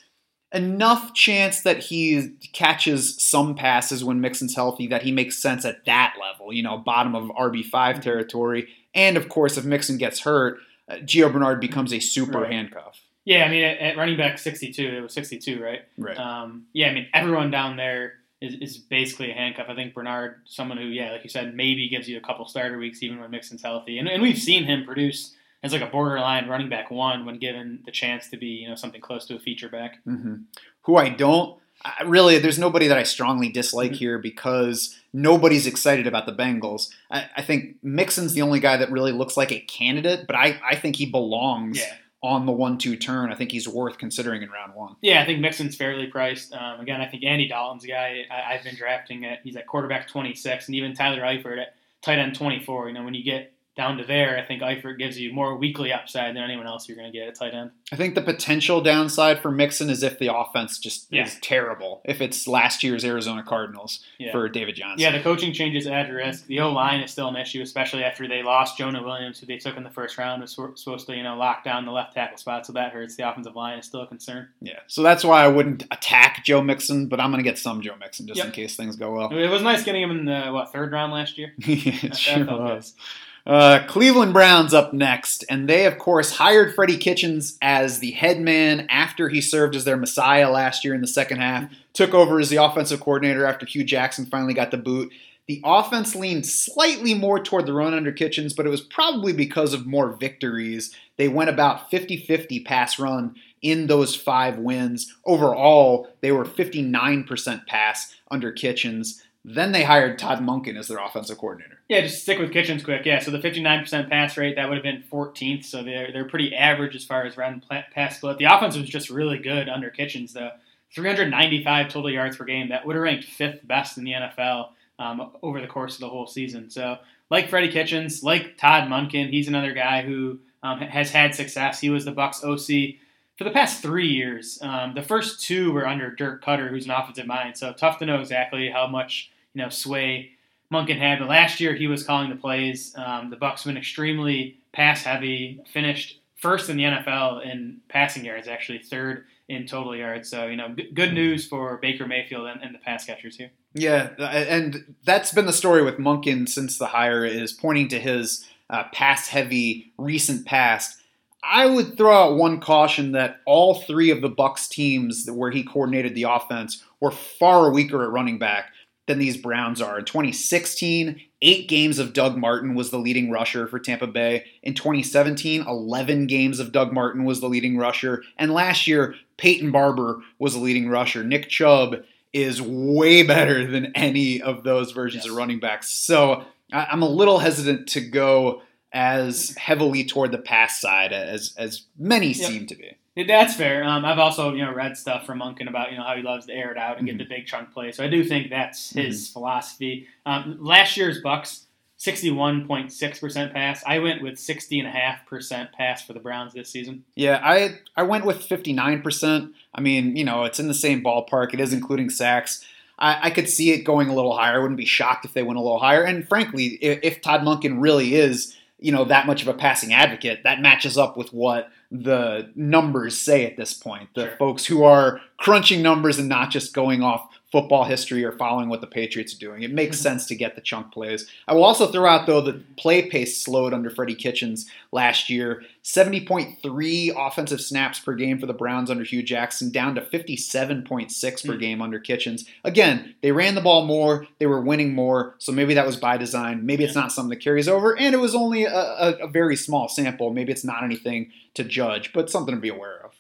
enough chance that he catches some passes when Mixon's healthy that he makes sense at that level, you know, bottom of RB5 territory. And of course, if Mixon gets hurt, uh, Gio Bernard becomes a super Right. handcuff. Yeah, I mean, at, at running back 62, it was 62, right? Right. Um, yeah, I mean, everyone down there is, is basically a handcuff. I think Bernard, someone who, yeah, like you said, maybe gives you a couple starter weeks even when Mixon's healthy. And, and we've seen him produce as like a borderline running back one when given the chance to be, you know, something close to a feature back. hmm Who I don't I, really, there's nobody that I strongly dislike Mhm. here because nobody's excited about the Bengals. I, I think Mixon's the only guy that really looks like a candidate, but I, I think he belongs Yeah. On the one-two turn. I think he's worth considering in round one. Yeah, I think Mixon's fairly priced. Um, again, I think Andy Dalton's a guy I, I've been drafting at. He's at quarterback 26, and even Tyler Eifert at tight end 24. You know, when you get down to there, I think Eifert gives you more weekly upside than anyone else you're going to get at tight end. I think the potential downside for Mixon is if the offense just Yeah. is terrible. If it's last year's Arizona Cardinals Yeah. for David Johnson. Yeah, the coaching changes add risk. The O line is still an issue, especially after they lost Jonah Williams, who they took in the first round, was supposed to you know lock down the left tackle spot, so that hurts. The offensive line is still a concern. Yeah. So that's why I wouldn't attack Joe Mixon, but I'm going to get some Joe Mixon just Yep. in case things go well. It was nice getting him in the what third round last year. (laughs) it That sure was. good. Uh, Cleveland Browns up next, and they, of course, hired Freddie Kitchens as the head man after he served as their messiah last year in the second half. Took over as the offensive coordinator after Hue Jackson finally got the boot. The offense leaned slightly more toward the run under Kitchens, but it was probably because of more victories. They went about 50 50 pass run in those five wins. Overall, they were 59% pass under Kitchens. Then they hired Todd Monken as their offensive coordinator. Yeah, just stick with Kitchens quick. Yeah, so the 59% pass rate, that would have been 14th. So they're, they're pretty average as far as run pass split. The offense was just really good under Kitchens, though. 395 total yards per game. That would have ranked fifth best in the NFL um, over the course of the whole season. So, like Freddie Kitchens, like Todd Monken, he's another guy who um, has had success. He was the Bucks OC for the past three years. Um, the first two were under Dirk Koetter, who's an offensive mind. So tough to know exactly how much you know sway Monken had. But last year he was calling the plays. Um, the Bucks been extremely pass heavy. Finished first in the NFL in passing yards, actually third in total yards. So you know, g- good news for Baker Mayfield and, and the pass catchers here. Yeah, and that's been the story with Monken since the hire is pointing to his uh, pass-heavy recent past. I would throw out one caution that all three of the Bucks teams where he coordinated the offense were far weaker at running back than these Browns are. In 2016, eight games of Doug Martin was the leading rusher for Tampa Bay. In 2017, 11 games of Doug Martin was the leading rusher. And last year, Peyton Barber was the leading rusher. Nick Chubb is way better than any of those versions Yes. of running backs. So I'm a little hesitant to go as heavily toward the pass side as as many Yep. seem to be. That's fair. Um, I've also you know read stuff from Monken about you know how he loves to air it out and Mhm. get the big chunk play. So I do think that's his philosophy. Um, last year's Bucks, sixty one point six percent pass. I went with sixty and a half percent pass for the Browns this season. Yeah, I I went with 59%. I mean, you know, it's in the same ballpark. It is including sacks. I, I could see it going a little higher. I wouldn't be shocked if they went a little higher. And frankly, if, if Todd Monken really is, you know, that much of a passing advocate, that matches up with what the numbers say at this point. The Sure. folks who are crunching numbers and not just going off football history or following what the Patriots are doing. It makes Mhm. sense to get the chunk plays. I will also throw out though that play pace slowed under Freddie Kitchens last year. 70.3 offensive snaps per game for the Browns under Hue Jackson, down to 57.6 per Hmm. game under Kitchens. Again, they ran the ball more, they were winning more, so maybe that was by design. Maybe it's not something that carries over, and it was only a, a, a very small sample. Maybe it's not anything to judge, but something to be aware of.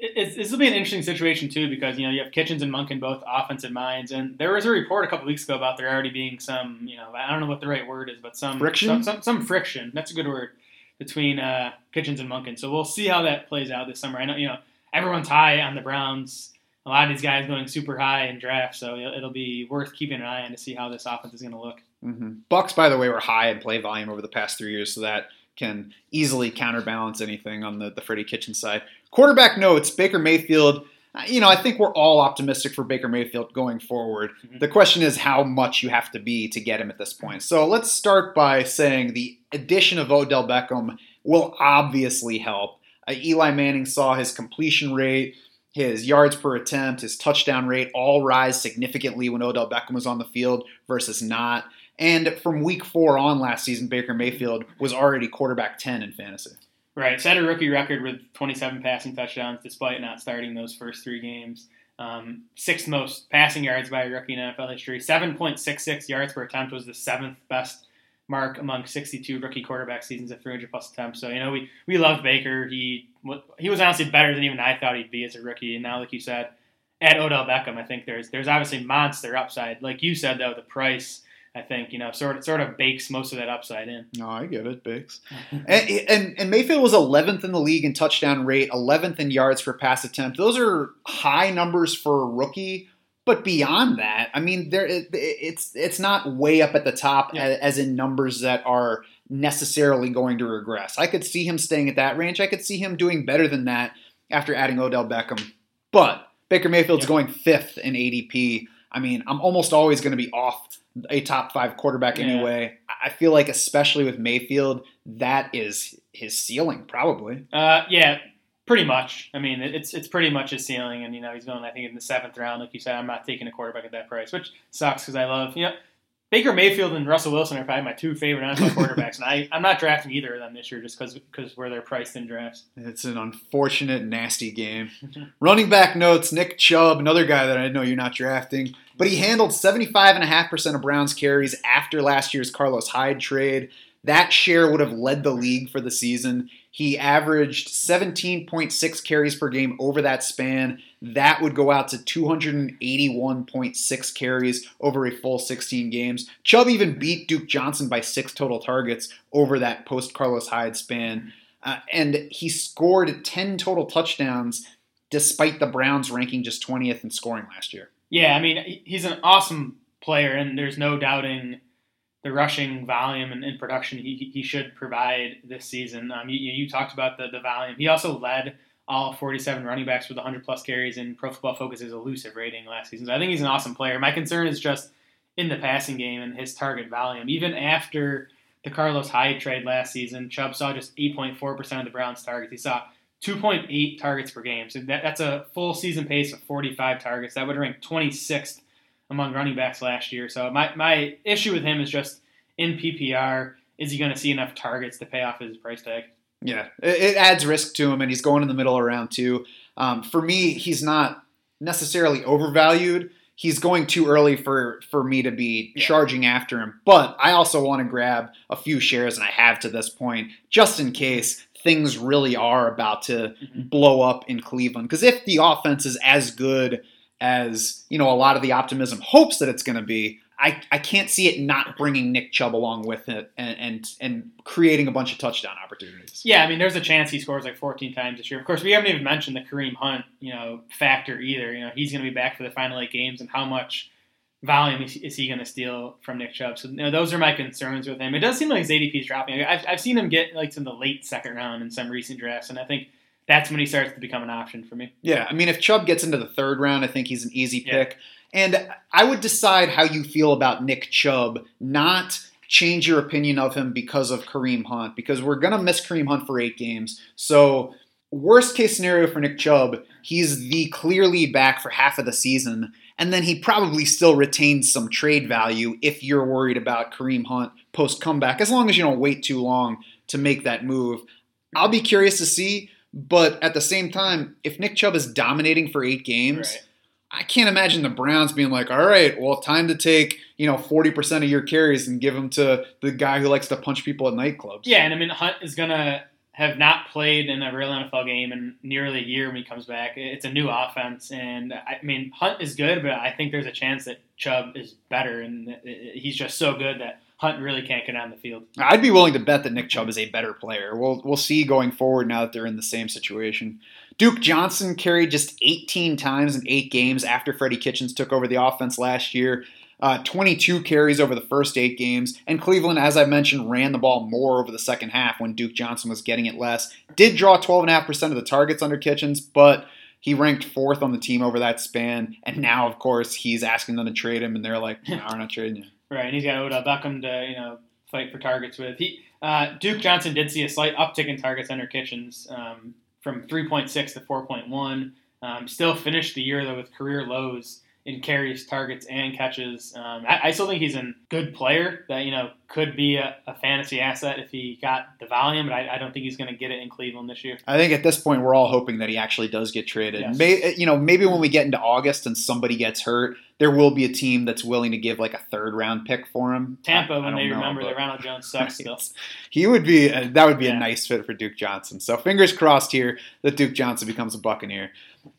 It- It's, this will be an interesting situation too because you know you have Kitchens and Monken both offensive minds, and there was a report a couple weeks ago about there already being some you know I don't know what the right word is, but some Friction? some, some, some friction. That's a good word between uh, Kitchens and Monken. So we'll see how that plays out this summer. I know you know everyone's high on the Browns. A lot of these guys going super high in draft, so it'll, it'll be worth keeping an eye on to see how this offense is going to look. hmm Bucks, by the way, were high in play volume over the past three years, so that can easily counterbalance anything on the, the Freddie Kitchen side. Quarterback notes Baker Mayfield. uh, You know, I think we're all optimistic for Baker Mayfield going forward. Mhm. The question is how much you have to be to get him at this point. So let's start by saying the addition of Odell Beckham will obviously help. Uh, Eli Manning saw his completion rate his yards per attempt, his touchdown rate all rise significantly when Odell Beckham was on the field versus not. And from week four on last season, Baker Mayfield was already quarterback 10 in fantasy. Right, set a rookie record with 27 passing touchdowns despite not starting those first three games. Um, sixth most passing yards by a rookie in NFL history. 7.66 yards per attempt was the seventh best mark among 62 rookie quarterback seasons at 300 plus attempts. So you know we we loved Baker. He he was honestly better than even I thought he'd be as a rookie. And now, like you said, at Odell Beckham, I think there's there's obviously monster upside. Like you said though, the price. I think you know, sort of, sort of bakes most of that upside in. No, I get it, bakes. (laughs) and, and and Mayfield was 11th in the league in touchdown rate, 11th in yards per pass attempt. Those are high numbers for a rookie. But beyond that, I mean, there it, it's it's not way up at the top Yeah. as, as in numbers that are necessarily going to regress. I could see him staying at that range. I could see him doing better than that after adding Odell Beckham. But Baker Mayfield's Yeah. going fifth in ADP. I mean, I'm almost always going to be off a top five quarterback Yeah. anyway. I feel like, especially with Mayfield, that is his ceiling, probably. Uh, yeah, pretty much. I mean, it's it's pretty much his ceiling, and you know he's going. I think in the seventh round, like you said, I'm not taking a quarterback at that price, which sucks because I love you know Baker Mayfield and Russell Wilson are probably my two favorite NFL (laughs) quarterbacks, and I I'm not drafting either of them this year just because where they're priced in drafts. It's an unfortunate, nasty game. (laughs) Running back notes Nick Chubb, another guy that I know you're not drafting, but he handled 75.5% of Browns carries after last year's Carlos Hyde trade. That share would have led the league for the season. He averaged 17.6 carries per game over that span. That would go out to 281.6 carries over a full 16 games. Chubb even beat Duke Johnson by six total targets over that post Carlos Hyde span. Uh, and he scored 10 total touchdowns despite the Browns ranking just 20th in scoring last year. Yeah, I mean he's an awesome player, and there's no doubting the rushing volume and, and production he, he should provide this season. Um, you, you talked about the, the volume. He also led all 47 running backs with 100 plus carries in Pro Football Focus's elusive rating last season. So I think he's an awesome player. My concern is just in the passing game and his target volume. Even after the Carlos Hyde trade last season, Chubb saw just 8.4% of the Browns' targets. He saw 2.8 targets per game. So that, that's a full season pace of 45 targets. That would rank 26th among running backs last year. So my, my issue with him is just in PPR, is he going to see enough targets to pay off his price tag? Yeah, it, it adds risk to him, and he's going in the middle of round two. Um, for me, he's not necessarily overvalued. He's going too early for for me to be Yeah. charging after him. But I also want to grab a few shares, and I have to this point, just in case things really are about to Mhm. blow up in Cleveland. Because if the offense is as good as you know a lot of the optimism hopes that it's going to be, I, I can't see it not bringing Nick Chubb along with it and, and and creating a bunch of touchdown opportunities. Yeah, I mean, there's a chance he scores like 14 times this year. Of course, we haven't even mentioned the Kareem Hunt, you know, factor either. You know, he's going to be back for the final eight games, and how much volume is, is he going to steal from Nick Chubb? So, you know, those are my concerns with him. It does seem like his ADP is dropping. I've, I've seen him get like to the late second round in some recent drafts, and I think that's when he starts to become an option for me. Yeah, I mean, if Chubb gets into the third round, I think he's an easy Yeah. pick. And I would decide how you feel about Nick Chubb, not change your opinion of him because of Kareem Hunt, because we're going to miss Kareem Hunt for eight games. So, worst case scenario for Nick Chubb, he's the clearly back for half of the season, and then he probably still retains some trade value if you're worried about Kareem Hunt post comeback, as long as you don't wait too long to make that move. I'll be curious to see, but at the same time, if Nick Chubb is dominating for eight games, Right. I can't imagine the Browns being like, all right, well, time to take, you know, 40% of your carries and give them to the guy who likes to punch people at nightclubs. Yeah, and I mean, Hunt is going to have not played in a real NFL game in nearly a year when he comes back. It's a new offense, and I mean, Hunt is good, but I think there's a chance that Chubb is better, and uh, he's just so good that Hunt really can't get on the field. I'd be willing to bet that Nick Chubb is a better player. We'll we'll see going forward now that they're in the same situation. Duke Johnson carried just 18 times in eight games after Freddie Kitchens took over the offense last year. Uh, 22 carries over the first eight games, and Cleveland, as I mentioned, ran the ball more over the second half when Duke Johnson was getting it less. Did draw 12.5% of the targets under Kitchens, but he ranked fourth on the team over that span. And now, of course, he's asking them to trade him, and they're like, no, we're not trading you. Right, and he's got Odell Beckham to you know fight for targets with. He uh, Duke Johnson did see a slight uptick in targets under Kitchens um, from 3.6 to 4.1. Um, still finished the year though with career lows in carries, targets, and catches. Um, I, I, still think he's a good player that you know could be a, a fantasy asset if he got the volume, but I, I don't think he's going to get it in Cleveland this year. I think at this point we're all hoping that he actually does get traded. Yes. May, you know, maybe when we get into August and somebody gets hurt, there will be a team that's willing to give like a third round pick for him. Tampa, I- when they know, remember that Ronald Jones sucks (laughs) still. He would be that would be Yeah. a nice fit for Duke Johnson. So fingers crossed here that Duke Johnson becomes a Buccaneer.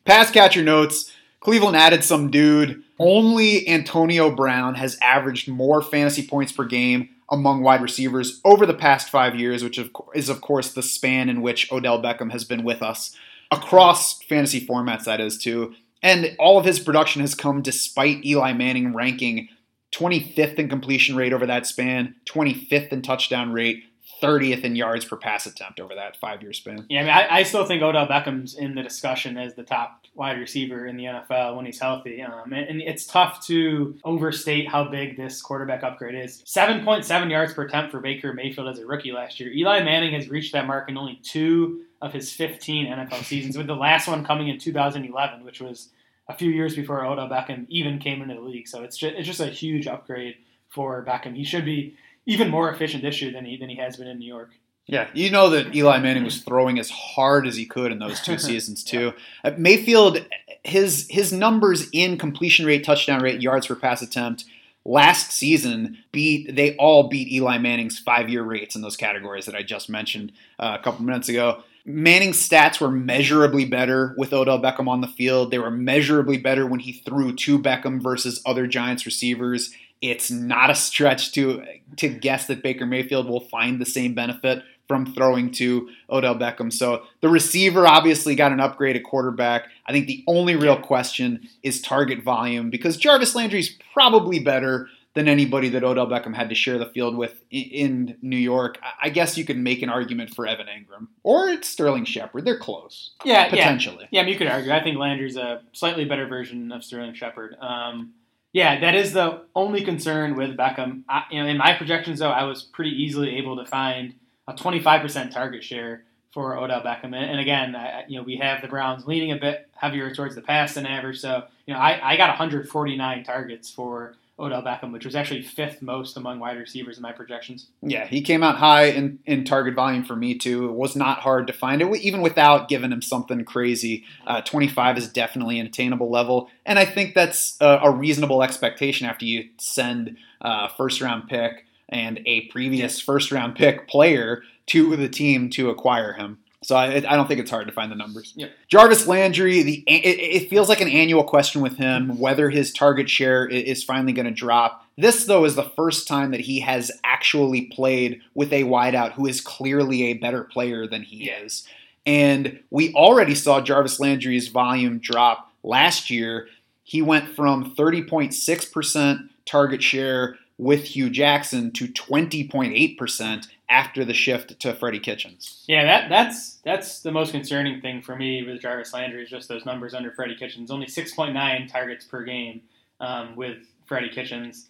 Pass catcher notes. Cleveland added some dude. Only Antonio Brown has averaged more fantasy points per game among wide receivers over the past five years, which is of course the span in which Odell Beckham has been with us across fantasy formats. That is too, and all of his production has come despite Eli Manning ranking 25th in completion rate over that span, 25th in touchdown rate, 30th in yards per pass attempt over that five year span. Yeah, I mean, I, I still think Odell Beckham's in the discussion as the top wide receiver in the NFL when he's healthy. Um, and, and it's tough to overstate how big this quarterback upgrade is. 7.7 yards per attempt for Baker Mayfield as a rookie last year. Eli Manning has reached that mark in only two of his 15 NFL seasons, with the last one coming in 2011, which was a few years before Odell Beckham even came into the league. So it's just, it's just a huge upgrade for Beckham. He should be even more efficient this year than he, than he has been in New York. Yeah, you know that Eli Manning was throwing as hard as he could in those two (laughs) seasons too. Uh, Mayfield, his his numbers in completion rate, touchdown rate, yards per pass attempt last season beat they all beat Eli Manning's five year rates in those categories that I just mentioned uh, a couple minutes ago. Manning's stats were measurably better with Odell Beckham on the field. They were measurably better when he threw to Beckham versus other Giants receivers. It's not a stretch to to guess that Baker Mayfield will find the same benefit from throwing to Odell Beckham. So the receiver obviously got an upgrade at quarterback. I think the only real question is target volume because Jarvis Landry's probably better than anybody that Odell Beckham had to share the field with in New York. I- guess you could make an argument for Evan Engram or it's Sterling Shepard. They're close, Yeah, yeah. potentially. Yeah, I mean, you could argue. I think Landry's a slightly better version of Sterling Shepard. Um, yeah, that is the only concern with Beckham. I, you know, in my projections, though, I was pretty easily able to find a 25% target share for Odell Beckham. And, again, I, you know, we have the Browns leaning a bit heavier towards the pass than average. So, you know, I, I got 149 targets for Odell Beckham, which was actually fifth most among wide receivers in my projections. Yeah, he came out high in, in target volume for me too. It was not hard to find it, even without giving him something crazy. Uh, 25 is definitely an attainable level, and I think that's a, a reasonable expectation after you send a first round pick and a previous first round pick player to the team to acquire him. So I, I don't think it's hard to find the numbers. Jarvis Landry, the it, it feels like an annual question with him whether his target share is finally going to drop. This though is the first time that he has actually played with a wideout who is clearly a better player than he Yeah. is. And we already saw Jarvis Landry's volume drop last year. He went from 30.6% target share with Hue Jackson to 20.8% after the shift to Freddie Kitchens. Yeah, that that's that's the most concerning thing for me with Jarvis Landry is just those numbers under Freddie Kitchens. Only six point nine targets per game um, with Freddie Kitchens.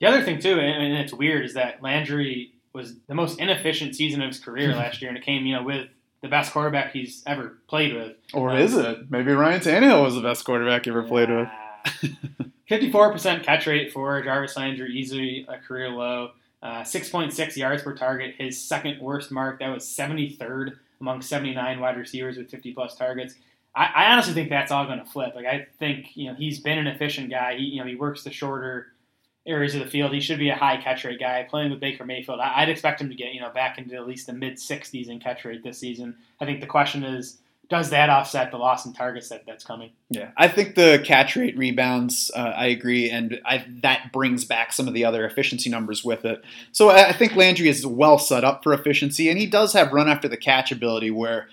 The other thing too, and, it's weird, is that Landry was the most inefficient season of his career (laughs) last year, and it came you know with the best quarterback he's ever played with. Or is it? Maybe Ryan Tannehill was the best quarterback he ever played with. (laughs) Fifty-four percent catch rate for Jarvis Landry, easily a career low. Uh, Six point six yards per target, his second worst mark. That was seventy-third among seventy-nine wide receivers with fifty-plus targets. I, I honestly think that's all going to flip. Like I think you know he's been an efficient guy. He you know he works the shorter areas of the field. He should be a high catch rate guy. Playing with Baker Mayfield, I, I'd expect him to get you know back into at least the mid sixties in catch rate this season. I think the question is, does that offset the loss in targets that, that's coming? Yeah, I think the catch rate rebounds. Uh, I agree, and I, that brings back some of the other efficiency numbers with it. So I, I think Landry is well set up for efficiency, and he does have run after the catch ability, where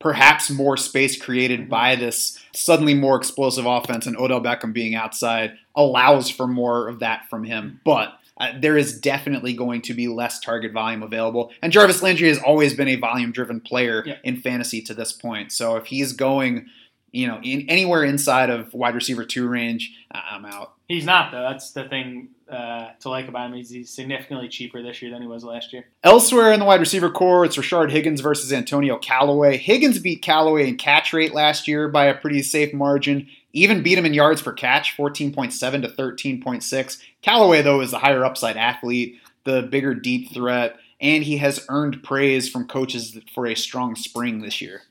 perhaps more space created by this suddenly more explosive offense and Odell Beckham being outside allows for more of that from him. But uh, there is definitely going to be less target volume available. And Jarvis Landry has always been a volume driven player Yeah. in fantasy to this point. So if he's going you know, in anywhere inside of wide receiver two range, I'm out. He's not though. That's the thing uh, to like about him. He's, he's significantly cheaper this year than he was last year. Elsewhere in the wide receiver corps, it's Rashard Higgins versus Antonio Callaway. Higgins beat Callaway in catch rate last year by a pretty safe margin. Even beat him in yards per catch, 14.7 to 13.6. Callaway, though, is the higher upside athlete, the bigger deep threat, and he has earned praise from coaches for a strong spring this year.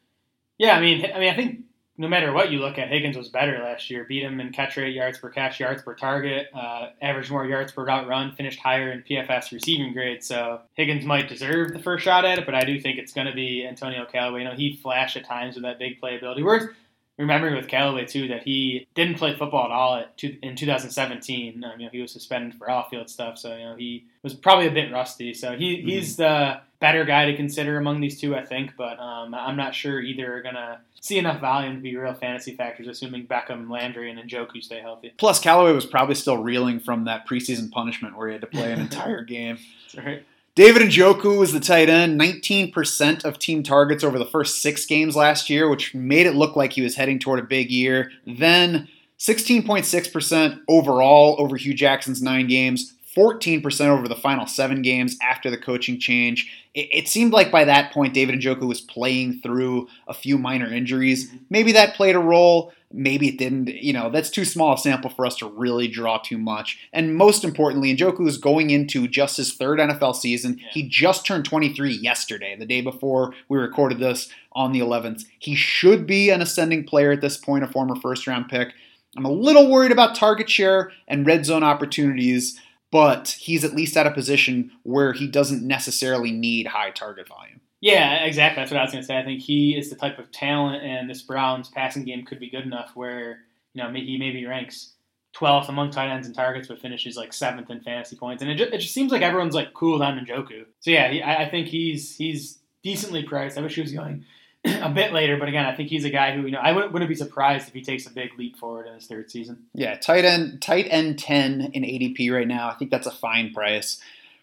Yeah, I mean, I mean, I think no matter what you look at, Higgins was better last year. Beat him in catch rate, yards per catch, yards per target, uh, averaged more yards per route run, finished higher in PFF receiving grade. So Higgins might deserve the first shot at it, but I do think it's going to be Antonio Callaway. You know, he flashed at times with that big playability. Whereas remembering with Callaway too that he didn't play football at all at two, in 2017. Um, you know, he was suspended for off-field stuff, so you know he was probably a bit rusty. So he, Mm-hmm. he's the better guy to consider among these two, I think. But um, I'm not sure either are gonna see enough volume to be real fantasy factors, assuming Beckham, Landry, and Njoku stay healthy. Plus, Callaway was probably still reeling from that preseason punishment where he had to play an (laughs) entire game. That's right. David Njoku was the tight end, 19% of team targets over the first six games last year, which made it look like he was heading toward a big year. Then 16.6% overall over Hue Jackson's nine games, 14% over the final seven games after the coaching change. It, it seemed like by that point, David Njoku was playing through a few minor injuries. Maybe that played a role. Maybe it didn't. You know, that's too small a sample for us to really draw too much. And most importantly, Njoku is going into just his third NFL season. Yeah. He just turned 23 yesterday, the day before we recorded this on the 11th. He should be an ascending player at this point, a former first round pick. I'm a little worried about target share and red zone opportunities, but he's at least at a position where he doesn't necessarily need high target volume. Yeah, exactly. That's what I was going to say. I think he is the type of talent, and this Browns passing game could be good enough where you know he maybe ranks 12th among tight ends and targets, but finishes like seventh in fantasy points. And it just, it just seems like everyone's like cool on Njoku. So yeah, he, I, think he's he's decently priced. I wish he was going (clears throat) a bit later, but again, I think he's a guy who you know I wouldn't, wouldn't be surprised if he takes a big leap forward in his third season. Yeah, tight end, tight end 10 in ADP right now. I think that's a fine price.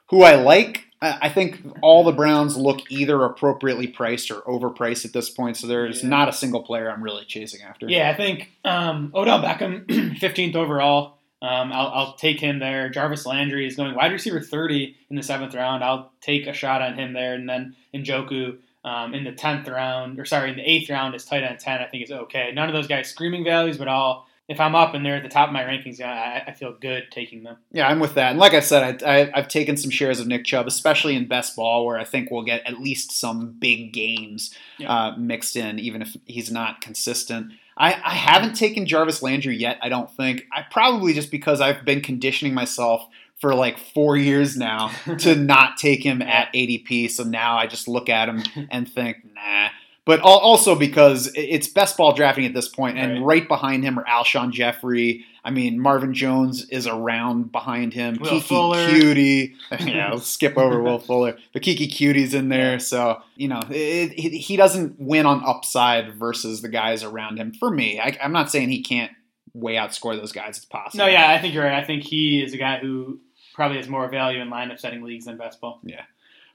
Who I like, I I think all the Browns look either appropriately priced or overpriced at this point. So there's Yeah. not a single player I'm really chasing after. Yeah, I think um, Odell Beckham, (clears throat) 15th overall. Um, I'll, I'll take him there. Jarvis Landry is going wide receiver 30 in the seventh round. I'll take a shot on him there. And then Njoku um, in the 10th round, or sorry, in the eighth round is tight end 10. I think is okay. None of those guys screaming values, but I'll if I'm up and they're at the top of my rankings, I, I feel good taking them. Yeah, I'm with that. And like I said, I, I, I've taken some shares of Nick Chubb, especially in best ball, where I think we'll get at least some big games Yeah. uh, mixed in, even if he's not consistent. I, I haven't taken Jarvis Landry yet, I don't think. I probably just because I've been conditioning myself for like four years now (laughs) to not take him at ADP. So now I just look at him (laughs) and think, nah. But also because it's best ball drafting at this point, and Right. right behind him are Alshon Jeffery. I mean, Marvin Jones is around behind him. Will Keke Fuller. Coutee. (laughs) (laughs) yeah, let's skip over Will Fuller. But Keke Coutee's in there. So, you know, it, it, he doesn't win on upside versus the guys around him. For me, I, I'm not saying he can't way outscore those guys. It's possible. No, yeah, I think you're right. I think he is a guy who probably has more value in lineup setting leagues than best ball.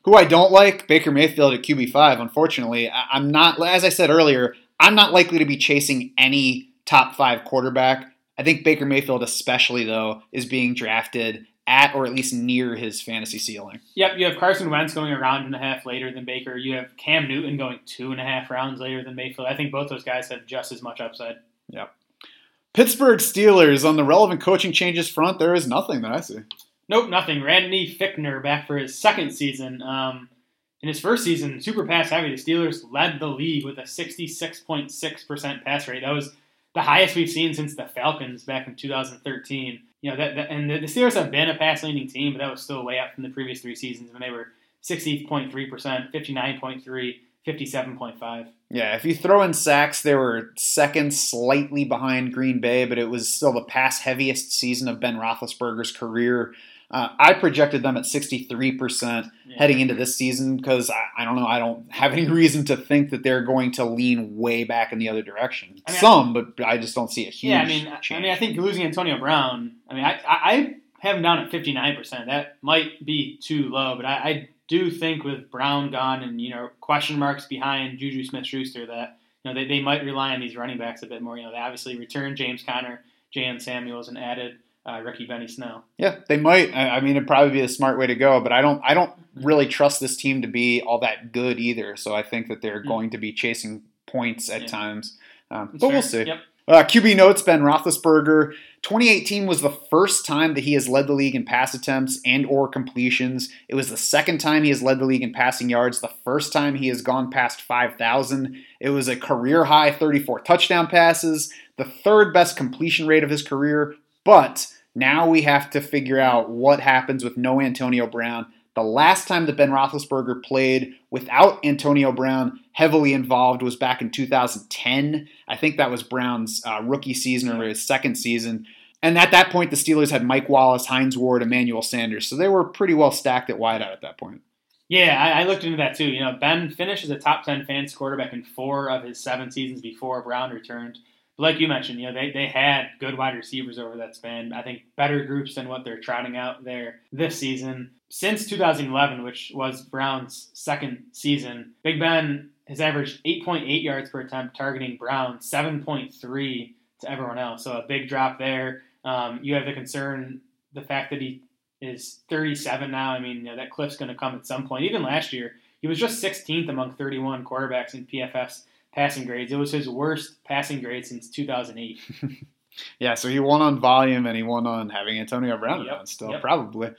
Who I don't like, Baker Mayfield at QB5. Unfortunately, I'm not, as I said earlier, I'm not likely to be chasing any top five quarterback. I think Baker Mayfield, especially though, is being drafted at or at least near his fantasy ceiling. Yep, you have Carson Wentz going a round and a half later than Baker. You have Cam Newton going two and a half rounds later than Mayfield. I think both those guys have just as much upside. Yep. Pittsburgh Steelers on the relevant coaching changes front, there is nothing that I see. Nope, nothing. Randy Fichtner back for his second season. Um, in his first season, super pass heavy, the Steelers led the league with a 66.6% pass rate. That was the highest we've seen since the Falcons back in 2013. You know that, that and the, the Steelers have been a pass leaning team, but that was still way up from the previous three seasons when they were 60.3%, 59.3, 57.5. Yeah, if you throw in sacks, they were second, slightly behind Green Bay, but it was still the pass heaviest season of Ben Roethlisberger's career. Uh, I projected them at 63% Yeah. heading into this season because I, I don't know, I don't have any (laughs) reason to think that they're going to lean way back in the other direction. I mean, Some, but I just don't see a huge Yeah, I mean, I- change. I mean, I think losing Antonio Brown. I mean, I, I, have him down at fifty nine percent. That might be too low, but I, I do think with Brown gone and you know question marks behind Juju Smith Schuster that you know they, they might rely on these running backs a bit more. You know, they obviously returned James Conner, Jaylen Samuels, and added uh, Ricky Benny Snell. Yeah, they might. I I mean, it'd probably be a smart way to go, but I don't. I don't really trust this team to be all that good either. So I think that they're Mm. going to be chasing points at Yeah. times. Um, but we'll see. Yep. Uh, QB notes: Ben Roethlisberger. 2018 was the first time that he has led the league in pass attempts and or completions. It was the second time he has led the league in passing yards. The first time he has gone past 5,000. It was a career high 34 touchdown passes, the third best completion rate of his career. But now we have to figure out what happens with no Antonio Brown. The last time that Ben Roethlisberger played without Antonio Brown heavily involved was back in 2010. I think that was Brown's uh, rookie season or his second season. And at that point, the Steelers had Mike Wallace, Hines Ward, Emmanuel Sanders. So they were pretty well stacked at wideout at that point. Yeah, I, I looked into that too. You know, Ben finished as a top ten fantasy quarterback in four of his seven seasons before Brown returned. But like you mentioned, you know, they, they had good wide receivers over that span. I think better groups than what they're trotting out there this season. Since 2011, which was Brown's second season, Big Ben has averaged 8.8 yards per attempt, targeting Brown 7.3 to everyone else. So a big drop there. Um, you have the concern, the fact that he is 37 now. I mean, you know, that cliff's going to come at some point. Even last year, he was just 16th among 31 quarterbacks in PFF's passing grades. It was his worst passing grade since 2008. (laughs) Yeah, so he won on volume and he won on having Antonio Brown Yep, around still, yep. probably.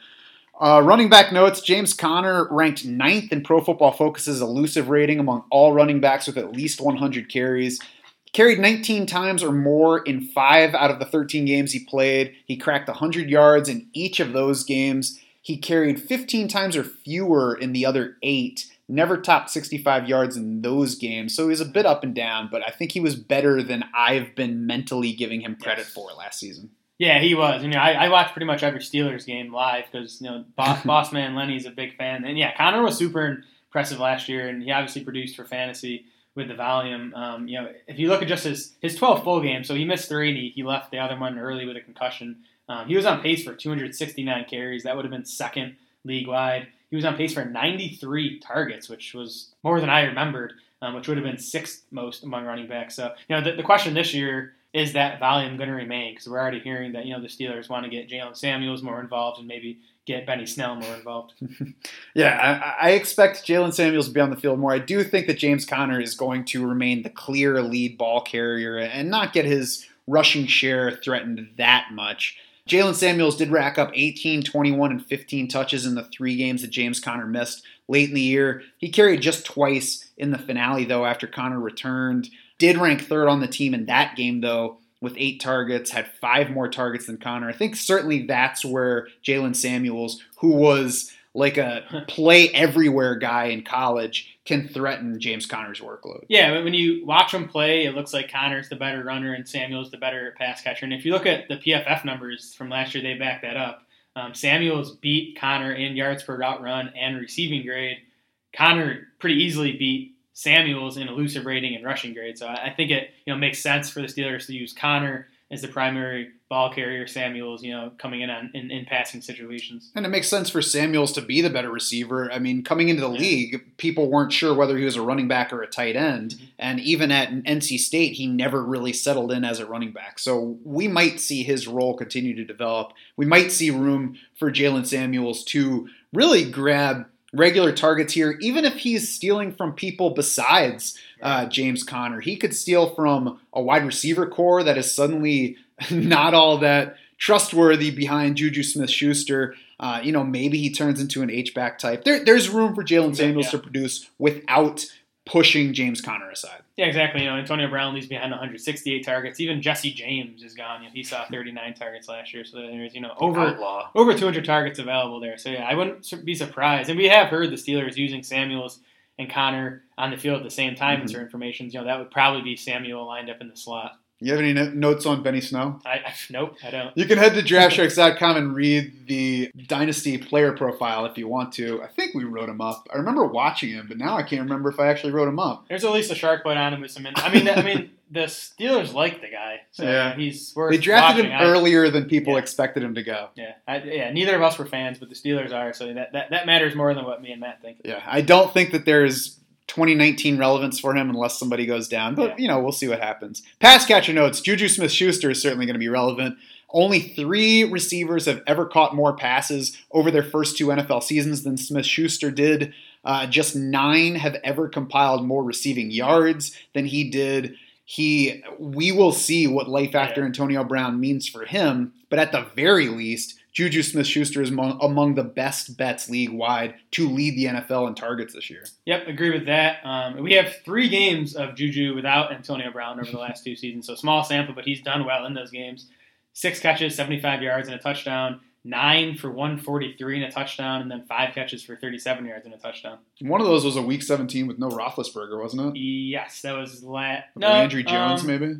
Uh, running back notes James Conner ranked ninth in Pro Football Focus's elusive rating among all running backs with at least 100 carries. Carried 19 times or more in five out of the 13 games he played. He cracked 100 yards in each of those games. He carried 15 times or fewer in the other eight. Never topped 65 yards in those games. So he was a bit up and down, but I think he was better than I've been mentally giving him credit Yes. for last season. Yeah, he was. You know, I, I watched pretty much every Steelers game live because you know, boss, (laughs) boss man Lenny's a big fan, and yeah, Conner was super impressive last year, and he obviously produced for fantasy with the volume. Um, you know, if you look at just his his 12 full games, so he missed three, and he, he left the other one early with a concussion. Um, he was on pace for 269 carries. That would have been second league wide. He was on pace for 93 targets, which was more than I remembered, um, which would have been sixth most among running backs. So, you know, the, the question this year is that volume going to remain? Because we're already hearing that, you know, the Steelers want to get Jaylen Samuels more involved and maybe get Benny Snell more involved. (laughs) Yeah, I, I expect Jaylen Samuels to be on the field more. I do think that James Conner is going to remain the clear lead ball carrier and not get his rushing share threatened that much. Jaylen Samuels did rack up 18, 21, and 15 touches in the three games that James Conner missed late in the year. He carried just twice in the finale, though, after Conner returned. Did rank third on the team in that game, though, with eight targets, had five more targets than Conner. I think certainly that's where Jaylen Samuels, who was like a play everywhere guy in college, can threaten James Conner's workload. Yeah, but when you watch him play, it looks like Conner's the better runner and Samuel's the better pass catcher. And if you look at the PFF numbers from last year, they back that up. Um, Samuels beat Conner in yards per route run and receiving grade. Conner pretty easily beat Samuels in elusive rating and rushing grade. So I I think it you know makes sense for the Steelers to use Conner as the primary ball carrier. Samuels, you know, coming in on in, in passing situations. And it makes sense for Samuels to be the better receiver. I mean, coming into the Yeah. league, people weren't sure whether he was a running back or a tight end. Mhm. And even at NC State, he never really settled in as a running back. So we might see his role continue to develop. We might see room for Jaylen Samuels to really grab regular targets here, even if he's stealing from people besides uh, James Conner. He could steal from a wide receiver corps that is suddenly (laughs) not all that trustworthy behind Juju Smith Schuster. Uh, you know, maybe he turns into an H-back type. There, there's room for Jaylen Samuels Yeah. to produce without pushing James Conner aside. Yeah, exactly. You know, Antonio Brown leaves behind 168 targets. Even Jesse James is gone. You know, he saw (laughs) 39 targets last year. So there's you know over Outlaw. over 200 targets available there. So yeah, I wouldn't be surprised. And we have heard the Steelers using Samuels and Conner on the field at the same time in Mhm. certain formations. You know, that would probably be Samuel lined up in the slot. You have any no- notes on Benny Snell? I, I nope, I don't. You can head to draftsharks.com and read the Dynasty player profile if you want to. I think we wrote him up. I remember watching him, but now I can't remember if I actually wrote him up. There's at least a shark bite on him with some. In- I mean, I mean, the Steelers like the guy, so Yeah. he's worth They drafted watching. him I- earlier than people Yeah. expected him to go. yeah, I, yeah. Neither of us were fans, but the Steelers are, so that, that that matters more than what me and Matt think. Yeah, I don't think that there's 2019 relevance for him unless somebody goes down. But Yeah. you know, we'll see what happens. Pass catcher notes: Juju Smith-Schuster is certainly going to be relevant. Only three receivers have ever caught more passes over their first two NFL seasons than Smith-Schuster did. Uh, just nine have ever compiled more receiving yards than he did. He, we will see what life after. Antonio Brown means for him. But at the very least, Juju Smith-Schuster is among, among the best bets league wide to lead the NFL in targets this year. Yep, agree with that. Um, we have three games of Juju without Antonio Brown over the last two seasons, so small sample, but he's done well in those games. Six catches, 75 yards, and a touchdown. Nine for 143 and a touchdown, and then five catches for 37 yards and a touchdown. One of those was a Week 17 with no Roethlisberger, wasn't it? Yes, that was last. No, Landry Jones, um, maybe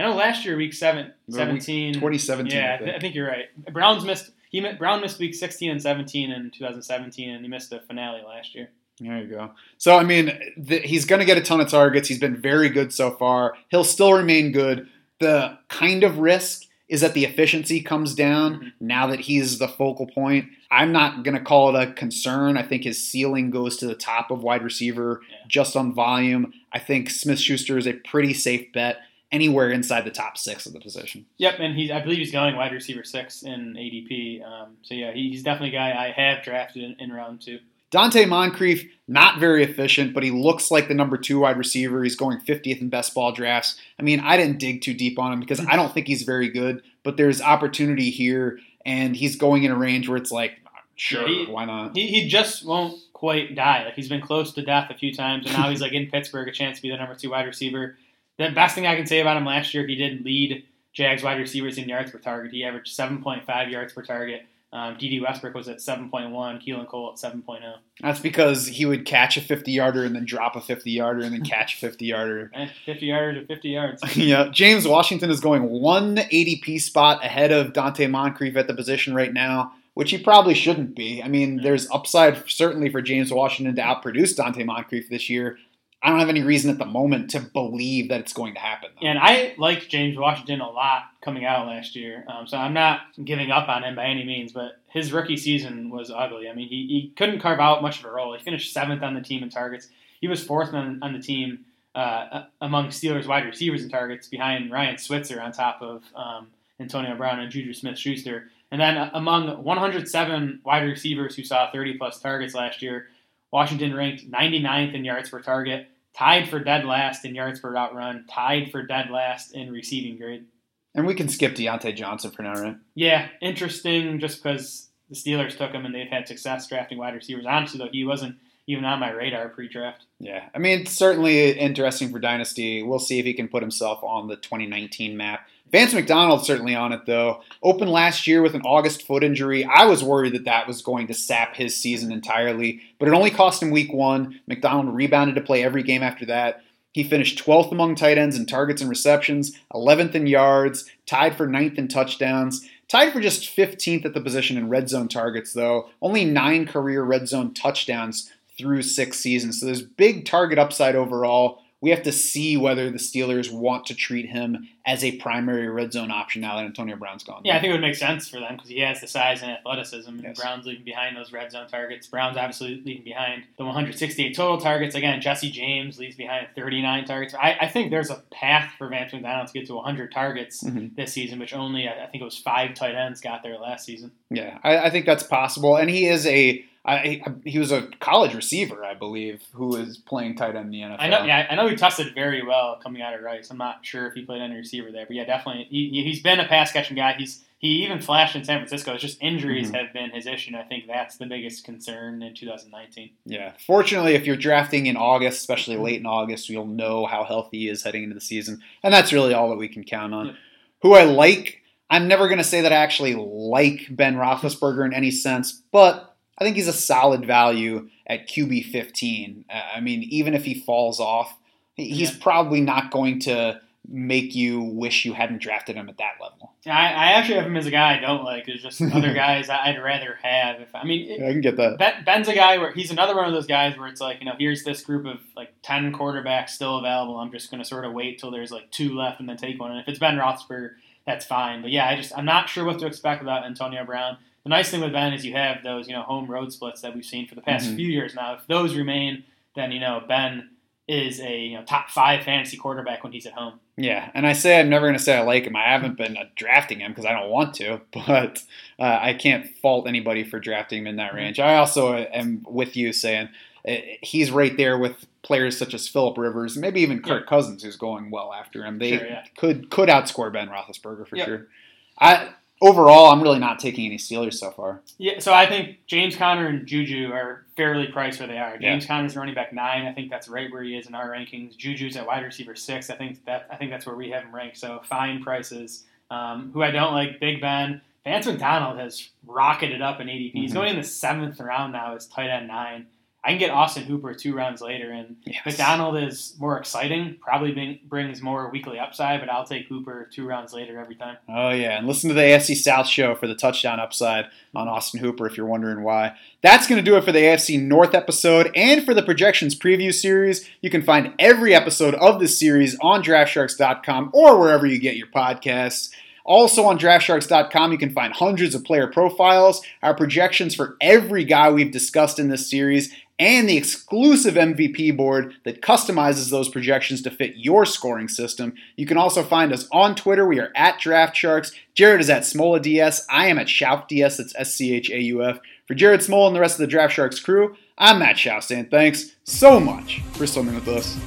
I know last year, week seven, Was that week 17. 2017. yeah, I think. I think you're right. Browns missed. He Brown missed week 16 and 17 in 2017, and he missed the finale last year. There you go. So I mean, th- he's going to get a ton of targets. He's been very good so far. He'll still remain good. The kind of risk is that the efficiency comes down Mhm. now that he's the focal point. I'm not going to call it a concern. I think his ceiling goes to the top of wide receiver Yeah. just on volume. I think Smith Schuster is a pretty safe bet anywhere inside the top six of the position. Yep, and he's I believe he's going wide receiver six in ADP. Um, so yeah, he- he's definitely a guy I have drafted in, in round two. Donte Moncrief, not very efficient, but he looks like the number two wide receiver. He's going 50th in best ball drafts. I mean, I didn't dig too deep on him because I don't think he's very good, but there's opportunity here, and he's going in a range where it's like, sure, Yeah, he- why not? He, he just won't quite die. Like he's been close to death a few times, and now he's like in Pittsburgh, a chance to be the number two wide receiver. The best thing I can say about him last year, he did lead Jags wide receivers in yards per target. He averaged 7.5 yards per target. Um, Dede Westbrook was at 7.1, Keelan Cole at oh. 7.0. That's because he would catch a 50 yarder and then drop a 50 yarder and then catch a 50 yarder. (laughs) Eh, 50 yards or 50 yards. (laughs) yeah, James Washington is going one ADP spot ahead of Donte Moncrief at the position right now, which he probably shouldn't be. I mean, there's upside certainly for James Washington to outproduce Donte Moncrief this year. I don't have any reason at the moment to believe that it's going to happen. though. And I liked James Washington a lot coming out last year, um, so I'm not giving up on him by any means. But his rookie season was ugly. I mean, he, he couldn't carve out much of a role. He finished seventh on the team in targets. He was fourth on, on the team uh, among Steelers wide receivers in targets, behind Ryan Switzer on top of um, Antonio Brown and Juju Smith-Schuster. And then uh, among 107 wide receivers who saw 30 plus targets last year, Washington ranked 99th in yards per target, tied for dead last in yards per route run, tied for dead last in receiving grade. And we can skip Diontae Johnson for now, right? Yeah, interesting just because the Steelers took him and they've had success drafting wide receivers. Honestly, though, he wasn't even on my radar pre draft. Yeah, I mean, it's certainly interesting for Dynasty. We'll see if he can put himself on the 2019 map. Vance McDonald's certainly on it, though. Opened last year with an August foot injury. I was worried that that was going to sap his season entirely, but it only cost him week one. McDonald rebounded to play every game after that. He finished 12th among tight ends in targets and receptions, 11th in yards, tied for 9th in touchdowns, tied for just 15th at the position in red zone targets, though. Only nine career red zone touchdowns through six seasons. So there's big target upside overall. We have to see whether the Steelers want to treat him as a primary red zone option now that Antonio Brown's gone. Yeah, I think it would make sense for them because he has the size and athleticism. And Yes. Brown's leaving behind those red zone targets. Brown's obviously leaving behind the 168 total targets. Again, Jesse James leaves behind 39 targets. I, I think there's a path for Vance McDonald to get to 100 targets Mhm. this season, which only I I think it was five tight ends got there last season. Yeah, I, I think that's possible. And he is a I, he was a college receiver, I believe, who is playing tight end in the NFL. I know, yeah, I know he tested very well coming out of Rice. I'm not sure if he played any receiver there, but yeah, definitely. He, he's been a pass catching guy. He's he even flashed in San Francisco. It's just injuries Mhm. have been his issue, and I think that's the biggest concern in 2019. Yeah. Fortunately, if you're drafting in August, especially late in August, you'll know how healthy he is heading into the season. And that's really all that we can count on. Yeah. Who I like, I'm never going to say that I actually like Ben Roethlisberger in any sense, but I think he's a solid value at QB 15. Uh, I mean, even if he falls off, he's Yeah. probably not going to make you wish you hadn't drafted him at that level. I, I actually have him as a guy I don't like. There's just other (laughs) guys I'd rather have. If I mean, it, I can get that. Ben, Ben's a guy where he's another one of those guys where it's like, you know, here's this group of like 10 quarterbacks still available. I'm just going to sort of wait till there's like two left and then take one. And if it's Ben Roethlisberger, that's fine. But yeah, I just, I'm not sure what to expect without Antonio Brown. The nice thing with Ben is you have those, you know, home road splits that we've seen for the past Mhm. few years now. If those remain, then you know Ben is a you know, top five fantasy quarterback when he's at home. Yeah, and I say I'm never going to say I like him. I haven't been uh, drafting him because I don't want to, (laughs) but uh, I can't fault anybody for drafting him in that range. I also am with you saying uh, he's right there with players such as Philip Rivers, maybe even Kirk Yeah. Cousins, who's going well after him. They Sure, yeah. could could outscore Ben Roethlisberger for Yep. sure. I overall, I'm really not taking any Steelers so far. Yeah, so I think James Conner and Juju are fairly priced where they are. James Conner's running back nine. I think that's right where he is in our rankings. Juju's at wide receiver six. I think that I think that's where we have him ranked. So fine prices. Um, who I don't like, Big Ben. Vance McDonald has rocketed up in ADP. He's Mhm. going in the seventh round now as tight end nine. I can get Austin Hooper two rounds later, and Yes. McDonald is more exciting. Probably bring, brings more weekly upside, but I'll take Hooper two rounds later every time. Oh yeah, and listen to the AFC South show for the touchdown upside on Austin Hooper if you're wondering why. That's going to do it for the AFC North episode and for the projections preview series. You can find every episode of this series on DraftSharks.com or wherever you get your podcasts. Also on DraftSharks.com, you can find hundreds of player profiles, our projections for every guy we've discussed in this series, and the exclusive MVP board that customizes those projections to fit your scoring system. You can also find us on Twitter. We are at DraftSharks. Jared is at SmolaDS. I am at SchaufDS. That's S C H A U F. For Jared Smola and the rest of the Draft Sharks crew, I'm Matt Schauf saying thanks so much for swimming with us.